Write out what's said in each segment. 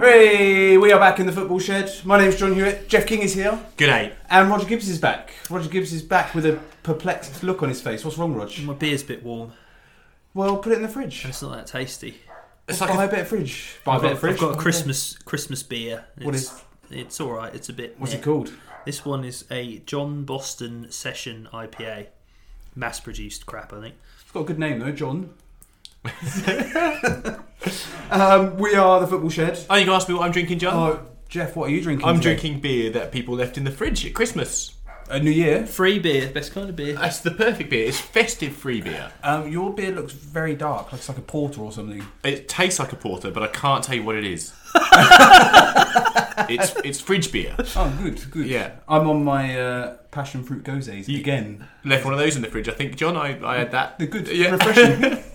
Hey, we are back in the football shed. My name's Jon Hewitt. Jeff King is here, Good day. and Roger Gibbs is back. Roger Gibbs is back with a perplexed look on his face. What's wrong, Rog? My beer's a bit warm. Well, put it in the fridge. and It's not that tasty. It's Buy like a a, bit of fridge. Buy a I've bit got, of fridge. I've got a Buy Christmas Christmas beer. It's, What is- It's all right. It's a bit. What's meh. it called? This one is a John Boston Session IPA, mass-produced crap. I think. It's got a good name though, Jon. um, we are the football shed. oh, you can ask me what I'm drinking, Jon? Oh, Jeff, what are you drinking? I'm today? drinking beer that people left in the fridge at Christmas. a New Year. Free beer, best kind of beer. That's the perfect beer. It's festive free beer. Um, your beer looks very dark, looks like a porter or something. It tastes like a porter, but I can't tell you what it is. it's it's fridge beer. Oh, good, good. Yeah. I'm on my uh, passion fruit gozes You- again. Left one of those in the fridge. I think, Jon, I, I had that. They're good, Yeah. refreshing.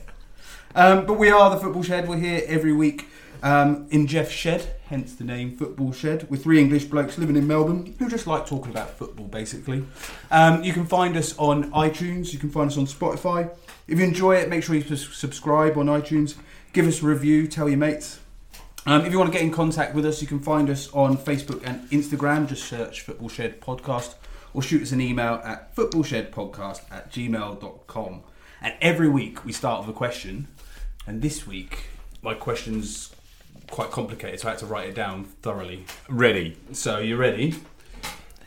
um, but we are the Football Shed. We're here every week um, in Jeff's shed, hence the name Football Shed, with three English blokes living in Melbourne who just like talking about football, basically. Um, you can find us on iTunes. You can find us on Spotify. If you enjoy it, make sure you subscribe on iTunes. Give us a review. Tell your mates. Um, if you want to get in contact with us, you can find us on Facebook and Instagram. Just search Football Shed Podcast or shoot us an email at footballshedpodcast at gmail.com. And every week we start with a question. And this week, my question's quite complicated, so I had to write it down thoroughly. Ready. So, you ready?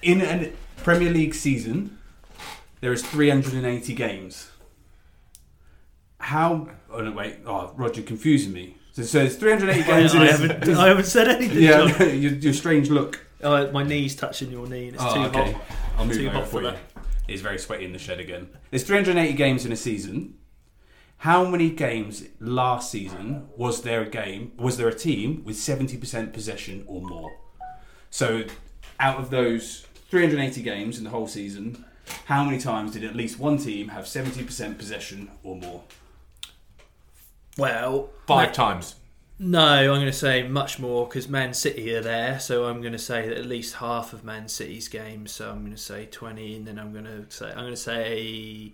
In a Premier League season, there is 380 games. How. Oh, no, wait. Oh, Roger, confusing me. So, so there's 380 I, games in I a- haven't. I haven't said anything. Yeah, Jon. your, your strange look. Oh, my knee's touching your knee, and it's Oh, too okay. hot. I'll move Too hot for for you. that. It's very sweaty in the shed again. There's 380 games in a season. How many games last season was there a game? Was there a team with 70% possession or more? So, out of those 380 games in the whole season, how many times did at least one team have 70% possession or more? Well, Five Ma- times. No, I'm going to say much more because Man City are there. So I'm going to say that at least half of Man City's games. So I'm going to say 20, and then I'm going to say I'm going to say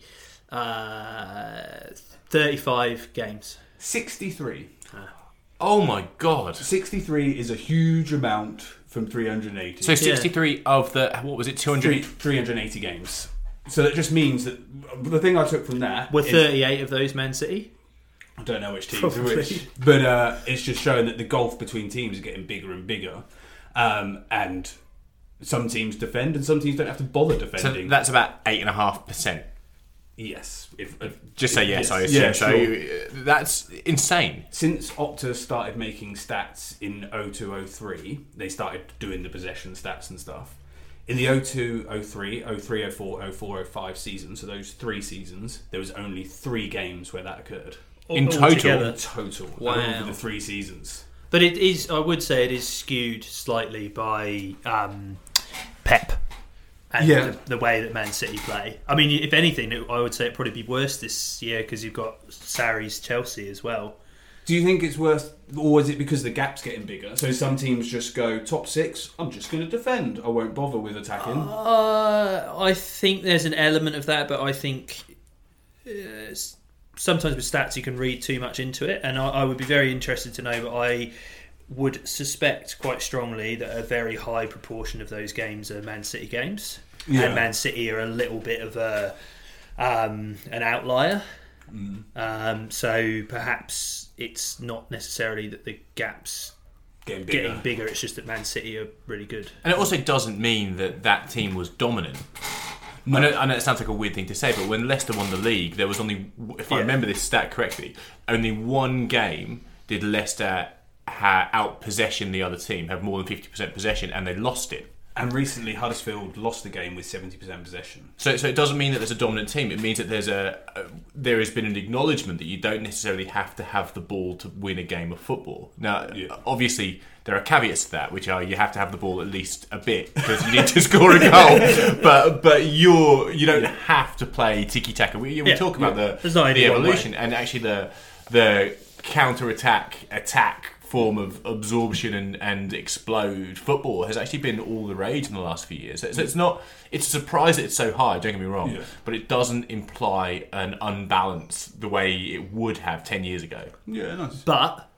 uh, 35 games. 63. Oh my god. 63 is a huge amount from 380. So 63 of the, what was it, 200? Three, 380 games. So that just means that the thing I took from that Were is- 38 of those Man City? I don't know which teams are Probably. which, but uh, it's just showing that the gulf between teams is getting bigger and bigger, um, and some teams defend and some teams don't have to bother So defending. that's about 8.5%. yes, if, if Just say if- yes, I assume. Yeah, so sure. uh, that's insane. Since Opta started making stats in 0203, they started doing the possession stats and stuff. In the 02, 03, 03, 04, 04, 05 season, so those three seasons, there was only three games where that occurred. In All total? together. In total, Wow. over the three seasons. But it is, I would say, it is skewed slightly by um, Pep and Yeah. the, the way that Man City play. I mean, if anything, it, I would say it'd probably be worse this year because you've got Sarri's Chelsea as well. Do you think it's worth, or is it because the gap's getting bigger? So some teams just go top six. I'm just going to defend. I won't bother with attacking. Uh, I think there's an element of that, but I think uh, sometimes with stats you can read too much into it, and I, I would be very interested to know. But I would suspect quite strongly that a very high proportion of those games are Man City games, Yeah. and Man City are a little bit of a um, an outlier. Mm. Um, so perhaps it's not necessarily that the gaps getting bigger. getting bigger; it's just that Man City are really good. And it also doesn't mean that that team was dominant. I, know, I know it sounds like a weird thing to say, but when Leicester won the league, there was only, if I remember this stat correctly, only one game did Leicester ha- out possession the other team, have more than 50% possession, and they lost it. And recently, Huddersfield lost the game with 70% possession. So, so it doesn't mean that there's a dominant team. It means that there's a, a there has been an acknowledgement that you don't necessarily have to have the ball to win a game of football. Now, Yeah. obviously, there are caveats to that, which are you have to have the ball at least a bit because you need to score a goal. But but you're you don't have to play tiki taka. We, we Yeah, talk about yeah. the the idea one way. evolution and actually the the counter attack attack form of absorption and, and explode football has actually been all the rage in the last few years. So it's, it's not it's a surprise that it's so high. Don't get me wrong, Yeah. but it doesn't imply an unbalance the way it would have ten years ago. Yeah, nice. But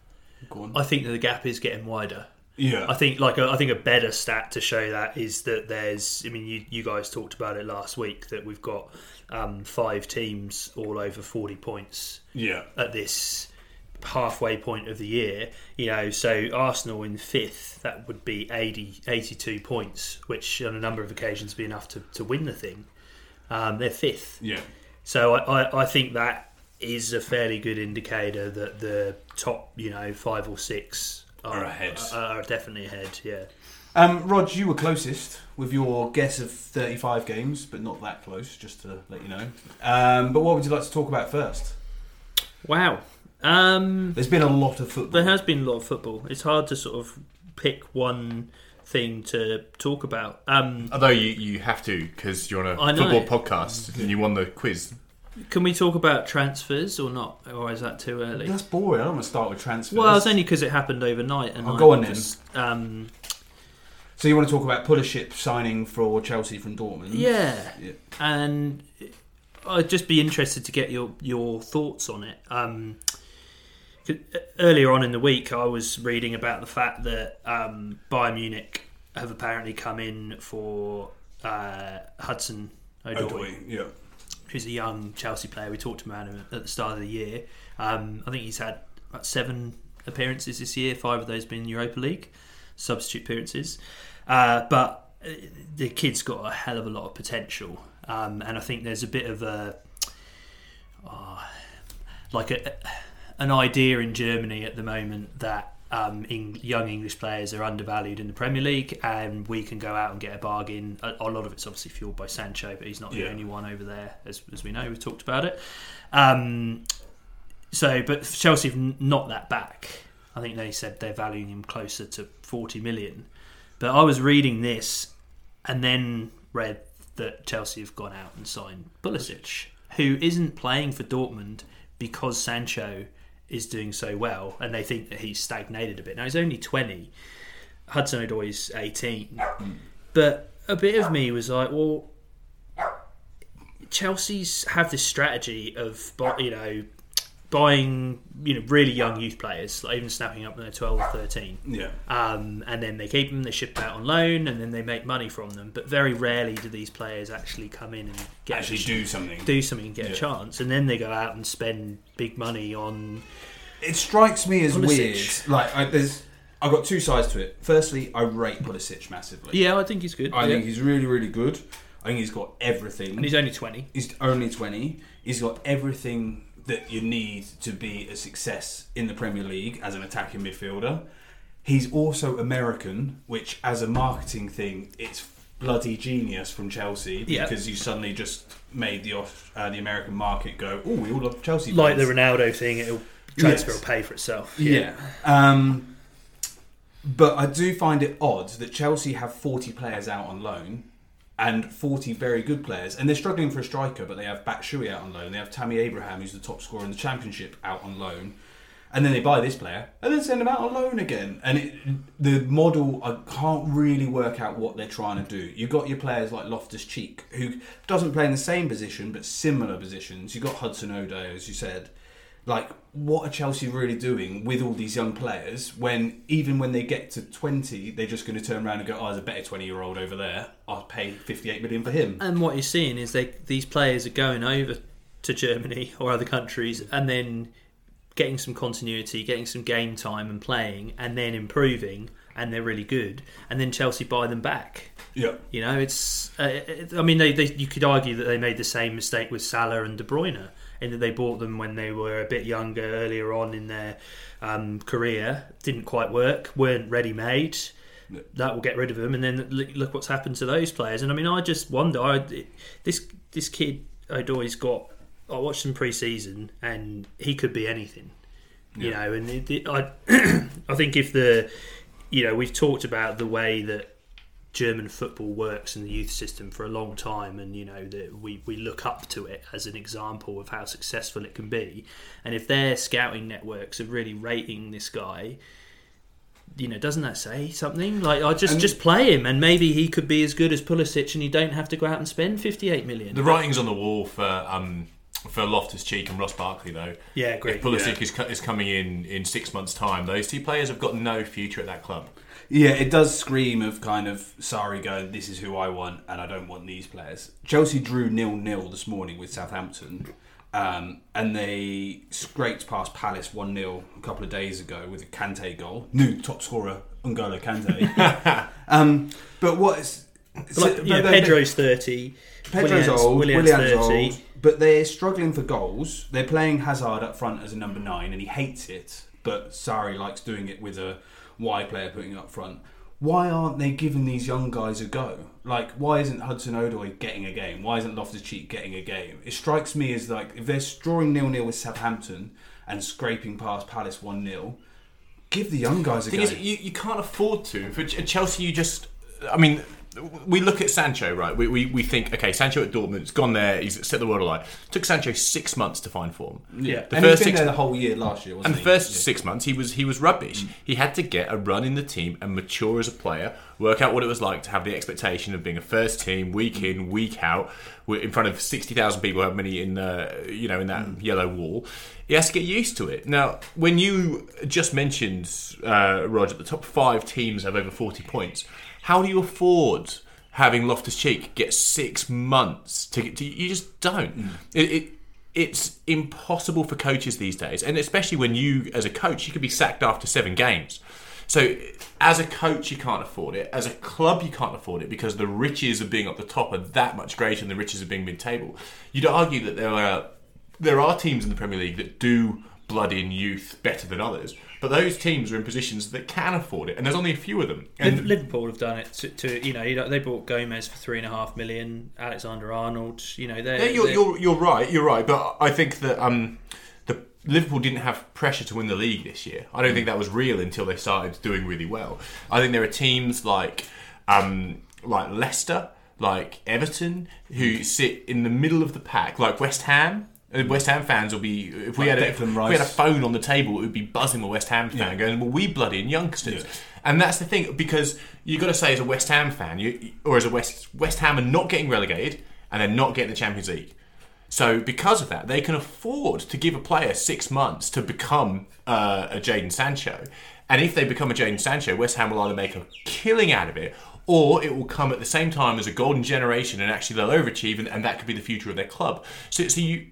Go on. I think that the gap is getting wider. Yeah. I think like a, I think a better stat to show that is that there's. I mean, you you guys talked about it last week that we've got um, five teams all over forty points Yeah. at this halfway point of the year. You know, so Arsenal in fifth, that would be 80, 82 points, which on a number of occasions be enough to, to win the thing. Um, they're fifth. Yeah. So I, I, I think that is a fairly good indicator that the top, you know, five or six Are ahead. Are, are definitely ahead. Yeah. Um, Rog, you were closest with your guess of 35 games, but not that close, just to let you know. Um, but what would you like to talk about first? Wow. Um, There's been a lot of football. there has been a lot of football. It's hard to sort of pick one thing to talk about. Um, Although you, you have to because you're on I a know. football podcast and you won the quiz. can we talk about transfers or not, or is that too early? That's boring. I don't want to start with transfers. Well, it's only because it happened overnight. And Oh, I go on then. just, Um, So you want to talk about Pulisic signing for Chelsea from Dortmund? yeah, Yeah. and I'd just be interested to get your your thoughts on it. Um, 'cause earlier on in the week, I was reading about the fact that um, Bayern Munich have apparently come in for uh, Hudson Odoi, Odoi, yeah. who's a young Chelsea player. We talked about him at the start of the year. Um, I think he's had about seven appearances this year. Five of those being Europa League substitute appearances, uh, but uh, the kid's got a hell of a lot of potential, um, and I think there's a bit of a oh, like a, an idea in Germany at the moment that. Um, young English players are undervalued in the Premier League, and we can go out and get a bargain. A, a lot of it's obviously fueled by Sancho, but he's not the Yeah. only one over there, as, as we know. We've talked about it. Um, so, but Chelsea have knocked that back. I think they said they're valuing him closer to 40 million. But I was reading this and then read that Chelsea have gone out and signed Pulisic, who isn't playing for Dortmund because Sancho is doing so well and they think that he's stagnated a bit. Now, he's only 20. Hudson Odoi's 18. But a bit of me was like, well, Chelsea's have this strategy of you know buying you know really young youth players, like even snapping up when they're twelve or thirteen, Yeah. um, and then they keep them, they ship them out on loan, and then they make money from them. But very rarely do these players actually come in and get Actually, do something. do something and get Yeah. a chance, and then they go out and spend big money on. It strikes me as Pulisic. weird. Like, I, there's, I've got two sides to it. Firstly, I rate Pulisic massively. Yeah, I think he's good. I yeah. think he's really, really good. I think he's got everything. and he's only twenty. He's only 20. He's got everything that you need to be a success in the Premier League as an attacking midfielder. He's also American, which, as a marketing thing, it's bloody genius from Chelsea Yeah. because you suddenly just made the off, uh, the American market go, oh, we all love Chelsea. Like the. Ronaldo thing, it'll transfer Yes. will pay for itself. Yeah. Um, but I do find it odd that Chelsea have 40 players out on loan and 40 very good players. And they're struggling for a striker, but they have Batshuayi out on loan. They have Tammy Abraham, who's the top scorer in the Championship, out on loan. And then they buy this player and then send him out on loan again. And it, the model, I can't really work out what they're trying to do. You've got your players like Loftus Cheek, who doesn't play in the same position but similar positions. You've got Hudson Odoi, as you said like what are Chelsea really doing with all these young players when even when they get to 20 they're just going to turn around and go oh there's a better 20 year old over there I'll pay 58 million for him And what you're seeing is they these players are going over to Germany or other countries and then getting some continuity, getting some game time and playing, and then improving, and they're really good. And then Chelsea buy them back. yeah You know, it's. Uh, I mean, they, they you could argue that they made the same mistake with Salah and De Bruyne in that they bought them when they were a bit younger, earlier on in their um, career. Didn't quite work. weren't ready made. Yeah. That will get rid of them, and then look, look what's happened to those players. And I mean, I just wonder. I, this this kid Odoi's got. I watched him pre-season, and he could be anything. You Yeah. know, and it, it- I I think if the you know we've talked about the way that German football works in the youth system for a long time, and you know that we, we look up to it as an example of how successful it can be. And if their scouting networks are really rating this guy, you know, doesn't that say something? Like, I just And- just play him, and maybe he could be as good as Pulisic, and you don't have to go out and spend fifty eight million. The writing's on the wall for um, for Loftus Cheek and Ross Barkley, though. Yeah, great. If Pulisic Yeah. is, is coming in in six months' time, those two players have got no future at that club. Yeah, it does scream of kind of Sarri going, "This is who I want, and I don't want these players." Chelsea drew nil nil this morning with Southampton, um, and they scraped past Palace one 0 a couple of days ago with a Kante goal, new top scorer N'Golo Kante. um, but what is But like, know, they- Pedro's thirty. Pedro's Willian's, old, Williams, Willian's thirty. old, but they're struggling for goals. They're playing Hazard up front as a number nine, and he hates it. But Sarri likes doing it with a wide player putting up front. Why aren't they giving these young guys a go? Like, why isn't Hudson Odoi getting a game? Why isn't Loftus Cheek getting a game? It strikes me as like if they're drawing nil nil with Southampton and scraping past Palace one 0 give the young guys a The go. is, you, you can't afford to. For Ch- Chelsea, you just. I mean, we look at Sancho, right? We, we, we think, okay, Sancho at Dortmund, it's gone there, he's set the world alight. Took Sancho six months to find form. yeah, The and first he's been six- there the whole year last year, wasn't And the he? first Yeah. six months, he was he was rubbish. He had to get a run in the team and mature as a player, work out what it was like to have the expectation of being a first team week in week out in front of sixty thousand people, how many in uh, you know in that yellow wall. He has to get used to it. Now, when you just mentioned uh, Roger, the top five teams have over forty points. How do you afford? Having Loftus Cheek get six months to get to, you just don't. Mm. It, it it's impossible for coaches these days, and especially when you, as a coach, you could be sacked after seven games. So, as a coach, you can't afford it. As a club, you can't afford it because the riches of being up the top are that much greater than the riches of being mid-table. You'd argue that there are there are teams in the Premier League that do blood in youth better than others, but those teams are in positions that can afford it, and there's only a few of them. And Liverpool have done it to, to you know they bought Gomez for three and a half million, Alexander Arnold. You know they're, Yeah, you're, they're- you're, you're right. You're right. But I think that um, the Liverpool didn't have pressure to win the league this year. I don't think that was real until they started doing really well. I think there are teams like um, like Leicester, like Everton, who sit in the middle of the pack, like West Ham. Uh, West Ham fans will be if we Like had a, if we had a phone on the table, it would be buzzing with West Ham fan Yeah. going, "Well, we bloody youngsters," Yeah. and that's the thing because you've got to say as a West Ham fan, you or as a West West Ham are not getting relegated and they're not getting the Champions League. So because of that, they can afford to give a player six months to become uh, a Jadon Sancho. And if they become a Jadon Sancho, West Ham will either make a killing out of it, or it will come at the same time as a golden generation, and actually they'll overachieve, and, and that could be the future of their club. So, so you,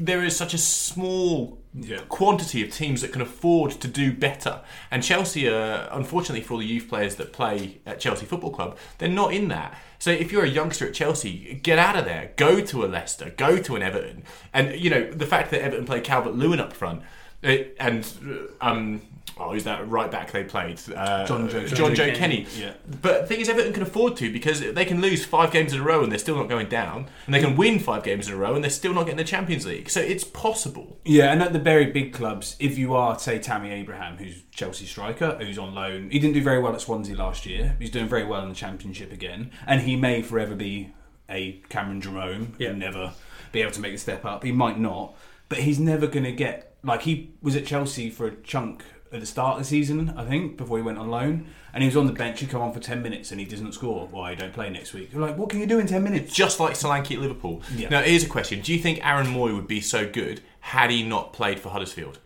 there is such a small Yeah. quantity of teams that can afford to do better. And Chelsea, are, unfortunately, for all the youth players that play at Chelsea Football Club, they're not in that. So if you're a youngster at Chelsea, get out of there. Go to a Leicester. Go to an Everton. And you know the fact that Everton play Calvert Lewin up front, uh, and uh, um, oh, who's that right back they played? Uh, John Joe- John John Joe Joe Kenny. Kenny, yeah. But the thing is, Everton can afford to because they can lose five games in a row and they're still not going down, and they can win five games in a row and they're still not getting the Champions League. So it's possible. Yeah, and at the very big clubs, if you are, say, Tammy Abraham, who's Chelsea striker, who's on loan, he didn't do very well at Swansea last year. He's doing very well in the Championship again, and he may forever be a Cameron Jerome Yeah. and never be able to make the step up. He might not, but he's never going to get like he was at Chelsea for a chunk at the start of the season, I think, before he went on loan, and he was on the bench. he'd come on for ten minutes and he doesn't score. Why he don't play next week? You're like, what can you do in ten minutes? Just like Solanke at Liverpool. Yeah. Now, here's a question: Do you think Aaron Mooy would be so good had he not played for Huddersfield?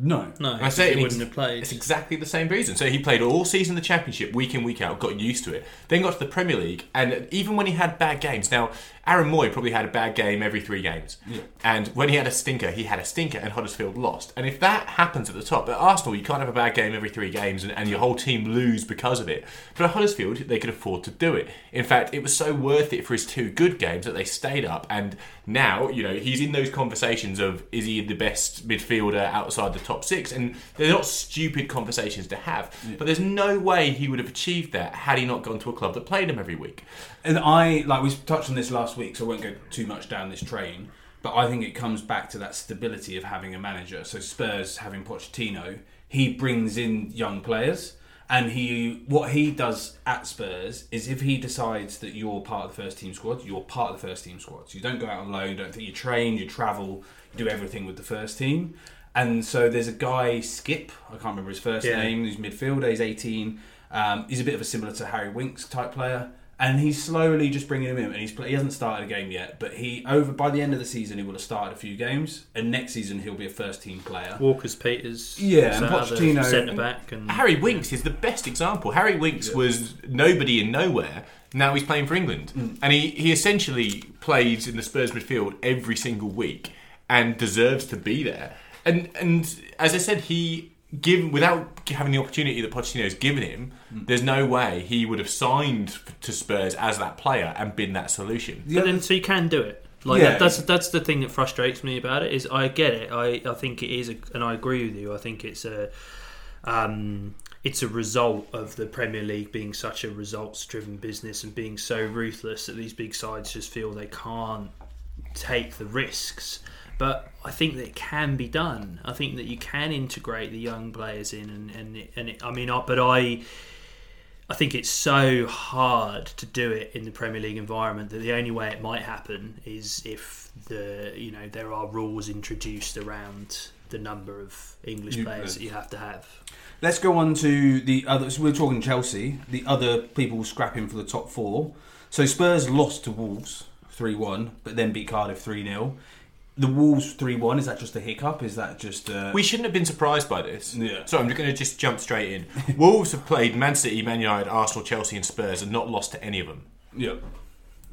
No, no, I say he it wouldn't have played. It's exactly the same reason. So he played all season in the Championship, week in, week out, got used to it. Then got to the Premier League, and even when he had bad games, now Aaron Mooy probably had a bad game every three games. Yeah. And when he had a stinker, he had a stinker, and Huddersfield lost. And if that happens at the top, at Arsenal, you can't have a bad game every three games, and, and your whole team lose because of it. But at Huddersfield, they could afford to do it. In fact, it was so worth it for his two good games that they stayed up. And now, you know, he's in those conversations of is he the best midfielder outside the top six? And they're not stupid conversations to have. But there's no way he would have achieved that had he not gone to a club that played him every week. And I like we touched on this last week, so I won't go too much down this train. But I think it comes back to that stability of having a manager. So Spurs having Pochettino, he brings in young players, and he what he does at Spurs is if he decides that you're part of the first team squad, you're part of the first team squad. So you don't go out on loan, don't think you train, you travel, you do everything with the first team. And so there's a guy Skipp, I can't remember his first Yeah. name, who's midfielder, he's 18. Um, he's a bit of a similar to Harry Winks type player. And he's slowly just bringing him in. And he's play, he hasn't started a game yet, but he over by the end of the season he will have started a few games, and next season he'll be a first team player. Walker's Peters, Yeah, and Pochettino- centre back, and Harry Winks is the best example. Harry Winks was nobody in nowhere. Now he's playing for England, mm. and he, he essentially plays in the Spurs midfield every single week and deserves to be there. And and as I said, he given without having the opportunity that Pochettino's given him, there's no way he would have signed to Spurs as that player and been that solution. But then, so you can do it. Like Yeah. that, that's that's the thing that frustrates me about it is I get it. I, I think it is, a, and I agree with you. I think it's a um, it's a result of the Premier League being such a results driven business and being so ruthless that these big sides just feel they can't take the risks. But I think that it can be done. I think that you can integrate the young players in, and and, it, and it, I mean, I, but I. I think it's so hard to do it in the Premier League environment that the only way it might happen is if the you know there are rules introduced around the number of English You- players that you have to have. Let's go on to the other. So we're talking Chelsea. The other people scrapping for the top four. So Spurs lost to Wolves three one, but then beat Cardiff three 0 The Wolves three one. Is that just a hiccup? Is that just? Uh, We shouldn't have been surprised by this. Yeah. So I'm going to just jump straight in. Wolves have played Man City, Man United, Arsenal, Chelsea, and Spurs, and not lost to any of them. yeah.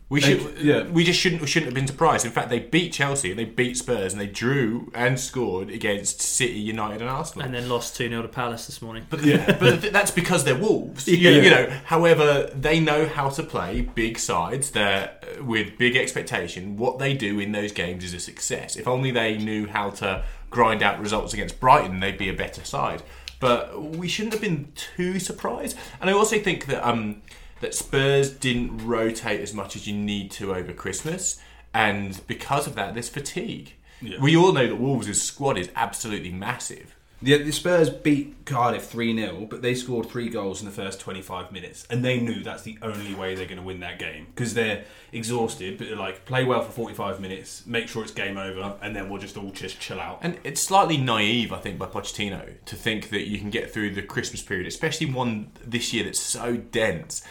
We They- should, yeah. we just shouldn't we shouldn't have been surprised. In fact, they beat Chelsea, they beat Spurs, and they drew and scored against City, United, and Arsenal. And then lost 2 0 to Palace this morning. but but that's because they're Wolves. You, Yeah. you know, however, they know how to play big sides. They're uh, with big expectation. What they do in those games is a success. If only they knew how to grind out results against Brighton, they'd be a better side. But we shouldn't have been too surprised. And I also think that um, that Spurs didn't rotate as much as you need to over Christmas, and because of that, there's fatigue. Yeah. We all know that Wolves' squad is absolutely massive. The, the Spurs beat Cardiff 3 0, but they scored three goals in the first 25 minutes. And they knew that's the only way they're going to win that game because they're exhausted. But they're like, play well for 45 minutes, make sure it's game over, and then we'll just all just chill out. And it's slightly naive, I think, by Pochettino to think that you can get through the Christmas period, especially one this year that's so dense,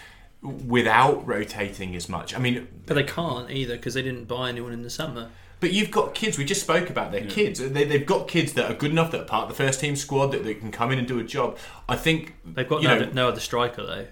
without rotating as much. I mean, But they can't either because they didn't buy anyone in the summer. but you've got kids. We just spoke about their kids. They, they've got kids that are good enough that are part of the first team squad that, that can come in and do a job. I think They've got no, know, no other striker though.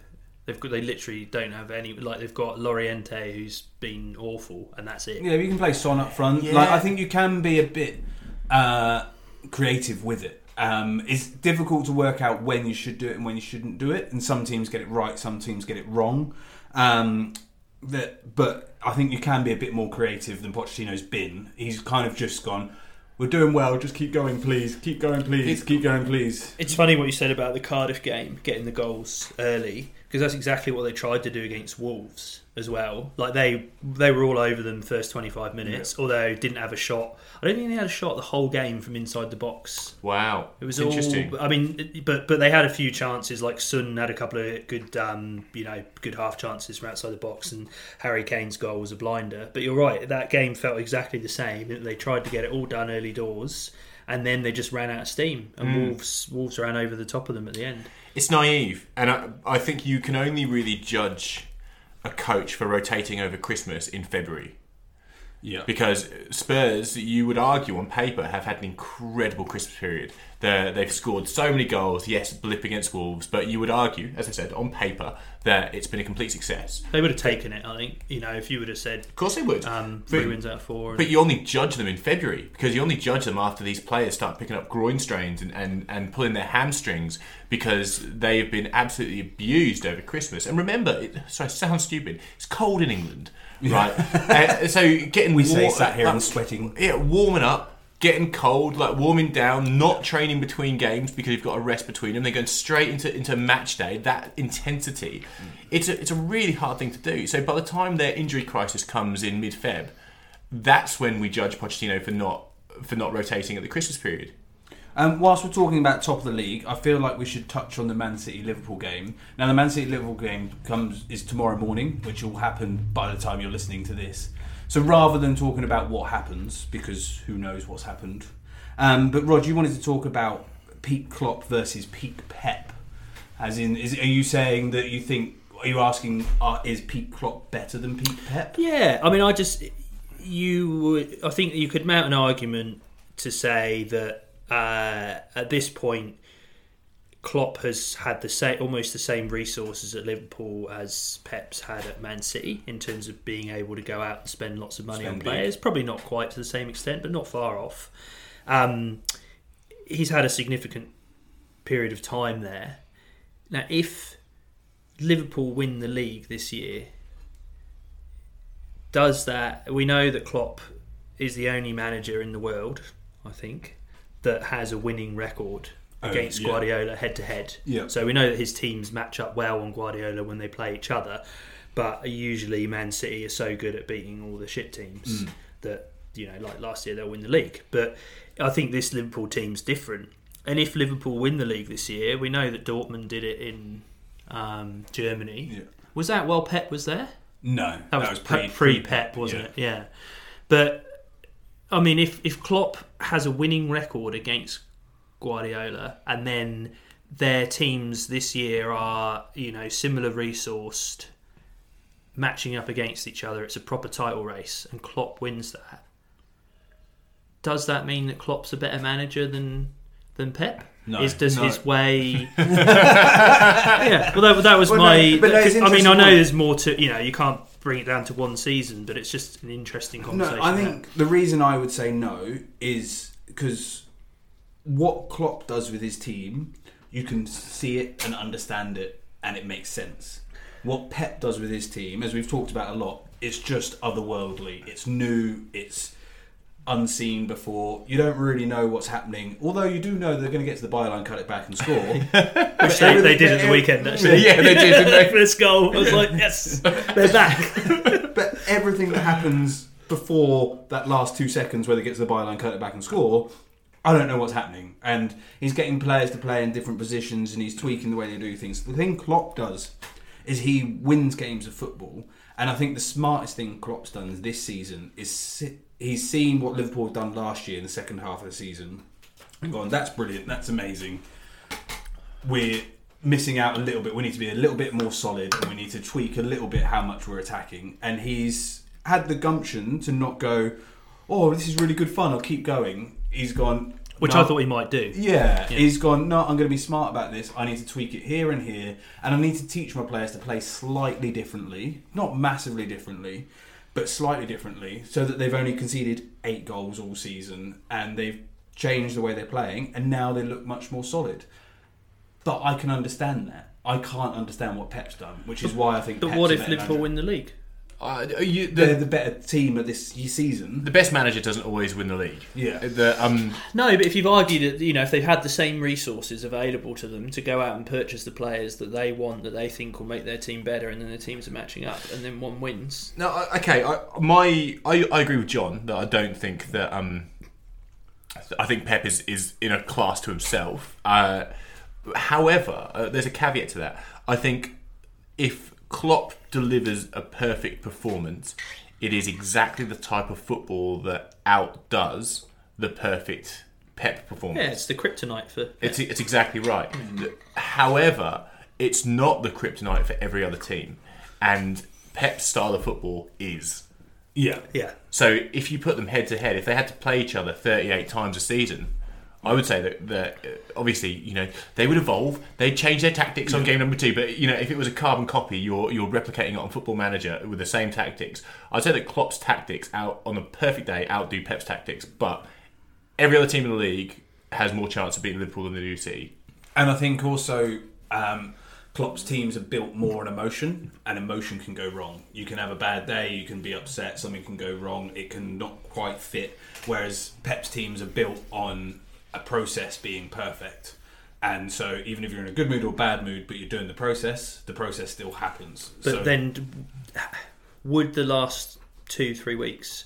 They've got, they literally don't have any. Like they've got Llorente, who's been awful, and that's it. Yeah, you can play Son up front. Yeah. Like I think you can be a bit uh, creative with it. Um, it's difficult to work out when you should do it and when you shouldn't do it, and some teams get it right, some teams get it wrong. Um, that, but I think you can be a bit more creative than Pochettino's been. He's kind of just gone. We're doing well. Just keep going, please. Keep going, please. keep going, please. It's funny what you said about the Cardiff game, getting the goals early, because that's exactly what they tried to do against Wolves as well. Like they they were all over them first 25 minutes, although didn't have a shot. I don't think they had a shot the whole game from inside the box. wow, It was interesting. all. I mean, but but they had a few chances. Like Son had a couple of good, um, you know, good half chances from outside the box, and Harry Kane's goal was a blinder. But you're right, that game felt exactly the same. They tried to get it all done early doors, and then they just ran out of steam, and Wolves Wolves ran over the top of them at the end. It's naive, and I, I think you can only really judge a coach for rotating over Christmas in February. Yeah. Because Spurs, you would argue on paper, have had an incredible Christmas period. They're, they've scored so many goals, yes, blip against Wolves, but you would argue, as I said, on paper, that it's been a complete success. They would have taken it, I think. You know, if you would have said Of course they would. um, three But- wins out of four. But you only judge them in February because you only judge them after these players start picking up groin strains and, and, and pulling their hamstrings because they have been absolutely abused over Christmas. And remember, it, sorry, it sounds stupid. It's cold in England, right? uh, so getting We say sat here uh, and sweating. yeah, warming up, getting cold, like warming down, not training between games because you've got a rest between them. They're going straight into into match day. That intensity, it's a, it's a really hard thing to do. So by the time their injury crisis comes in mid Feb, that's when we judge Pochettino for not for not rotating at the Christmas period. Um, whilst we're talking about top of the league, I feel like we should touch on the Man City Liverpool game. Now, the Man City Liverpool game comes is tomorrow morning, which will happen by the time you're listening to this. So rather than talking about what happens, because who knows what's happened, um, but Rod, you wanted to talk about peak Klopp versus peak Pep. As in, is, are you saying that you think are you asking? Uh, is Pete Klopp better than Pete Pep? Yeah, I mean, I just you. I think you could mount an argument to say that uh, at this point, Klopp has had the same, almost the same resources at Liverpool as Pep's had at Man City in terms of being able to go out and spend lots of money Spend on big. players. Probably not quite to the same extent, but not far off. Um, he's had a significant period of time there. Now, if Liverpool win the league this year, does that? We know that Klopp is the only manager in the world, I think, that has a winning record Oh, against yeah. Guardiola head to head. Yeah. So we know that his teams match up well on Guardiola when they play each other, but usually Man City are so good at beating all the shit teams that you know, like last year, they'll win the league. But I think this Liverpool team's different. And if Liverpool win the league this year, we know that Dortmund did it in um, Germany. Yeah. Was that while Pep was there? No, That was, pre pre Pep, wasn't it? Yeah. But I mean, if if Klopp has a winning record against Guardiola, and then their teams this year are you know similar resourced, matching up against each other, it's a proper title race, and Klopp wins that. Does that mean that Klopp's a better manager than than Pep? No, Is does no. his way? yeah, well, that, that was Well, no, my. but no, I mean, I know point. there's more to you know. You can't bring it down to one season, but it's just an interesting conversation. No. I think the reason I would say no is because what Klopp does with his team, you can see it and understand it, and it makes sense. What Pep does with his team, as we've talked about a lot, it's just otherworldly. It's new. It's unseen before. You don't really know what's happening. Although you do know they're going to get to the byline, cut it back, and score. Which they, they did at the weekend actually. Yeah, they did, didn't they? First goal, I was like, yes, they're back. but everything that happens before that last two seconds where they get to the byline, cut it back and score, I don't know what's happening. And he's getting players to play in different positions and he's tweaking the way they do things. The thing Klopp does is he wins games of football. And I think the smartest thing Klopp's done this season is si- he's seen what Liverpool have done last year in the second half of the season and gone, that's brilliant, that's amazing. We're missing out a little bit. We need to be a little bit more solid and we need to tweak a little bit how much we're attacking. And he's had the gumption to not go, oh, this is really good fun, I'll keep going. He's gone, Which "No, I thought he might do. yeah, Yeah. he's gone. No, I'm going to be smart about this. I need to tweak it here and here, and I need to teach my players to play slightly differently, not massively differently, but slightly differently, so that they've only conceded eight goals all season, and they've changed the way they're playing, and now they look much more solid. But I can understand that. I can't understand what Pep's done, which is why I think. But Pep's what if Liverpool manager. win the league? Uh, you, They're the, the better team at this season. the best manager doesn't always win the league. Yeah. The, um, No, but if you've argued that you know if they've had the same resources available to them to go out and purchase the players that they want that they think will make their team better, and then the teams are matching up, and then one wins. No, I- okay. I, my, I, I agree with Jon that I don't think that. Um, I think Pep is, is in a class to himself. Uh, however, uh, there's a caveat to that. I think if Klopp delivers a perfect performance, it is exactly the type of football that outdoes the perfect Pep performance. Yeah, it's the kryptonite for. It's, it's exactly right. However, it's not the kryptonite for every other team, and Pep's style of football is. Yeah. Yeah, So if you put them head to head, if they had to play each other 38 times a season, I would say that, that uh, obviously you know they would evolve. They'd change their tactics on game number two. But you know if it was a carbon copy, you're you're replicating it on Football Manager with the same tactics. I'd say that Klopp's tactics out on a perfect day outdo Pep's tactics. But every other team in the league has more chance of beating Liverpool than they do City. And I think also um, Klopp's teams are built more on emotion, and emotion can go wrong. You can have a bad day, you can be upset, something can go wrong, it can not quite fit. Whereas Pep's teams are built on a process being perfect. And so even if you're in a good mood or bad mood, but you're doing the process, the process still happens. but so, then would the last two three weeks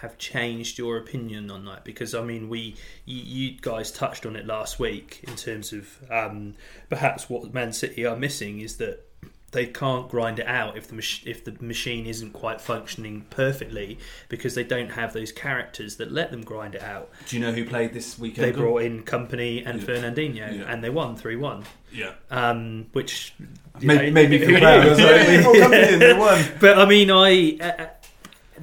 have changed your opinion on that? Because I mean, we you, you guys touched on it last week in terms of um, perhaps what Man City are missing is that they can't grind it out if the mach- if the machine isn't quite functioning perfectly because they don't have those characters that let them grind it out. Do you know who played this weekend? They brought in Kompany and Yeah. Fernandinho, Yeah. and they won three one. yeah. Um, which Made, know, made me feel proud. I was like, "Hey, more company and they won." But I mean, I uh, uh,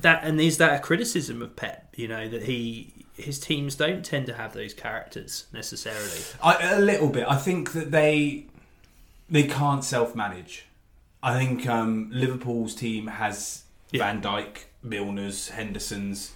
that and is that a criticism of Pep? You know that he his teams don't tend to have those characters necessarily. I, a little bit. I think that they they can't self manage. I think um, Liverpool's team has Yeah. Van Dijk, Milner's, Henderson's.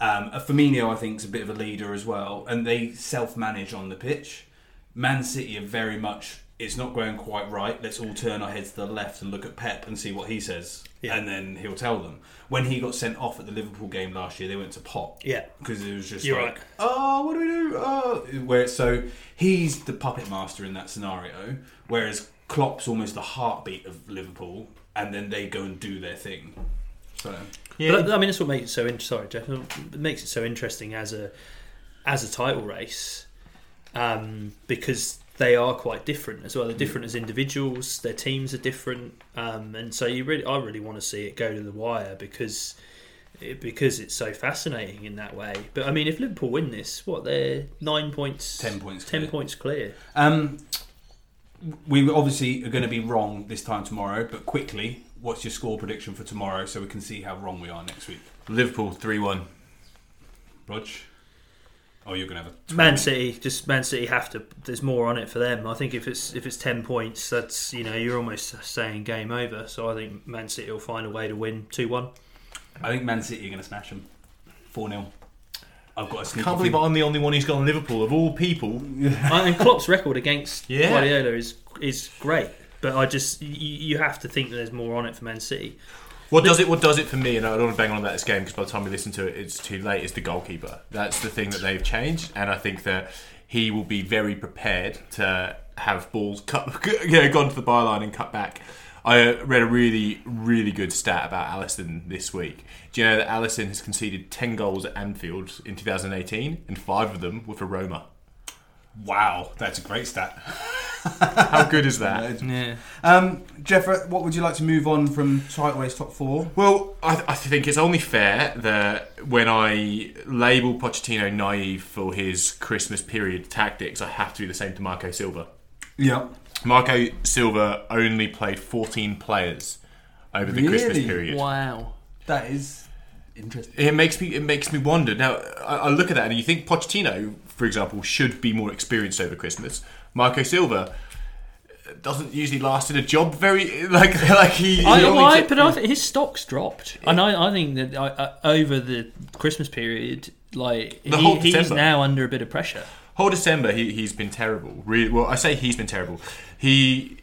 Um, uh, Firmino, I think, is a bit of a leader as well, and they self manage on the pitch. Man City are very much. It's not going quite right. Let's all turn our heads to the left and look at Pep and see what he says, Yeah. and then he'll tell them. When he got sent off at the Liverpool game last year, they went to pot Yeah, because it was just You're like, right. oh, what do we do? Oh, where so he's the puppet master in that scenario, whereas Klopp's almost the heartbeat of Liverpool, and then they go and do their thing. So Yeah, but, I mean that's what makes it so. In- sorry, Jeff. It makes it so interesting as a as a title race um, because they are quite different as well. They're different as individuals. Their teams are different, um, and so you really, I really want to see it go to the wire because it, because it's so fascinating in that way. But I mean, if Liverpool win this, what they're nine points, ten points. ten clear. points clear. Um, we obviously are going to be wrong this time tomorrow, but quickly, what's your score prediction for tomorrow so we can see how wrong we are next week? Liverpool three one. Rog? Oh, you're going to have a Man City, just Man City have to. There's more on it for them. I think if it's if it's ten points, that's you know you're almost saying game over. So I think Man City will find a way to win two one. I think Man City are going to smash them. 4 0. I've got a sneaky Can't believe I'm the only one who's gone Liverpool of all people. and Klopp's record against Yeah. Guardiola is is great, but I just you, you have to think that there's more on it for Man City. What does it? What does it for me? And I don't want to bang on about this game because by the time we listen to it, it's too late. Is the goalkeeper? That's the thing that they've changed, and I think that he will be very prepared to have balls cut, you know, gone to the byline and cut back. I uh, read a really, really good stat about Alisson this week. Do you know that Alisson has conceded ten goals at Anfield in 2018, and five of them were for Roma? Wow, that's a great stat. How good is that? Yeah, Um, Jeff, what would you like to move on from title top four? Well, I, I think it's only fair that when I label Pochettino naive for his Christmas period tactics, I have to do the same to Marco Silva. Yeah. Marco Silva only played 14 players over the Christmas period. wow. That is interesting. It makes me it makes me wonder. Now I, I look at that and you think Pochettino, for example, should be more experienced over Christmas. Marco Silva doesn't usually last in a job very like like he. he I, only I, took- but I think his stocks dropped, and I, I think that I, uh, over the Christmas period, like The he, whole he's December. now under a bit of pressure. Whole December he he's been terrible. Really, well, I say he's been terrible. He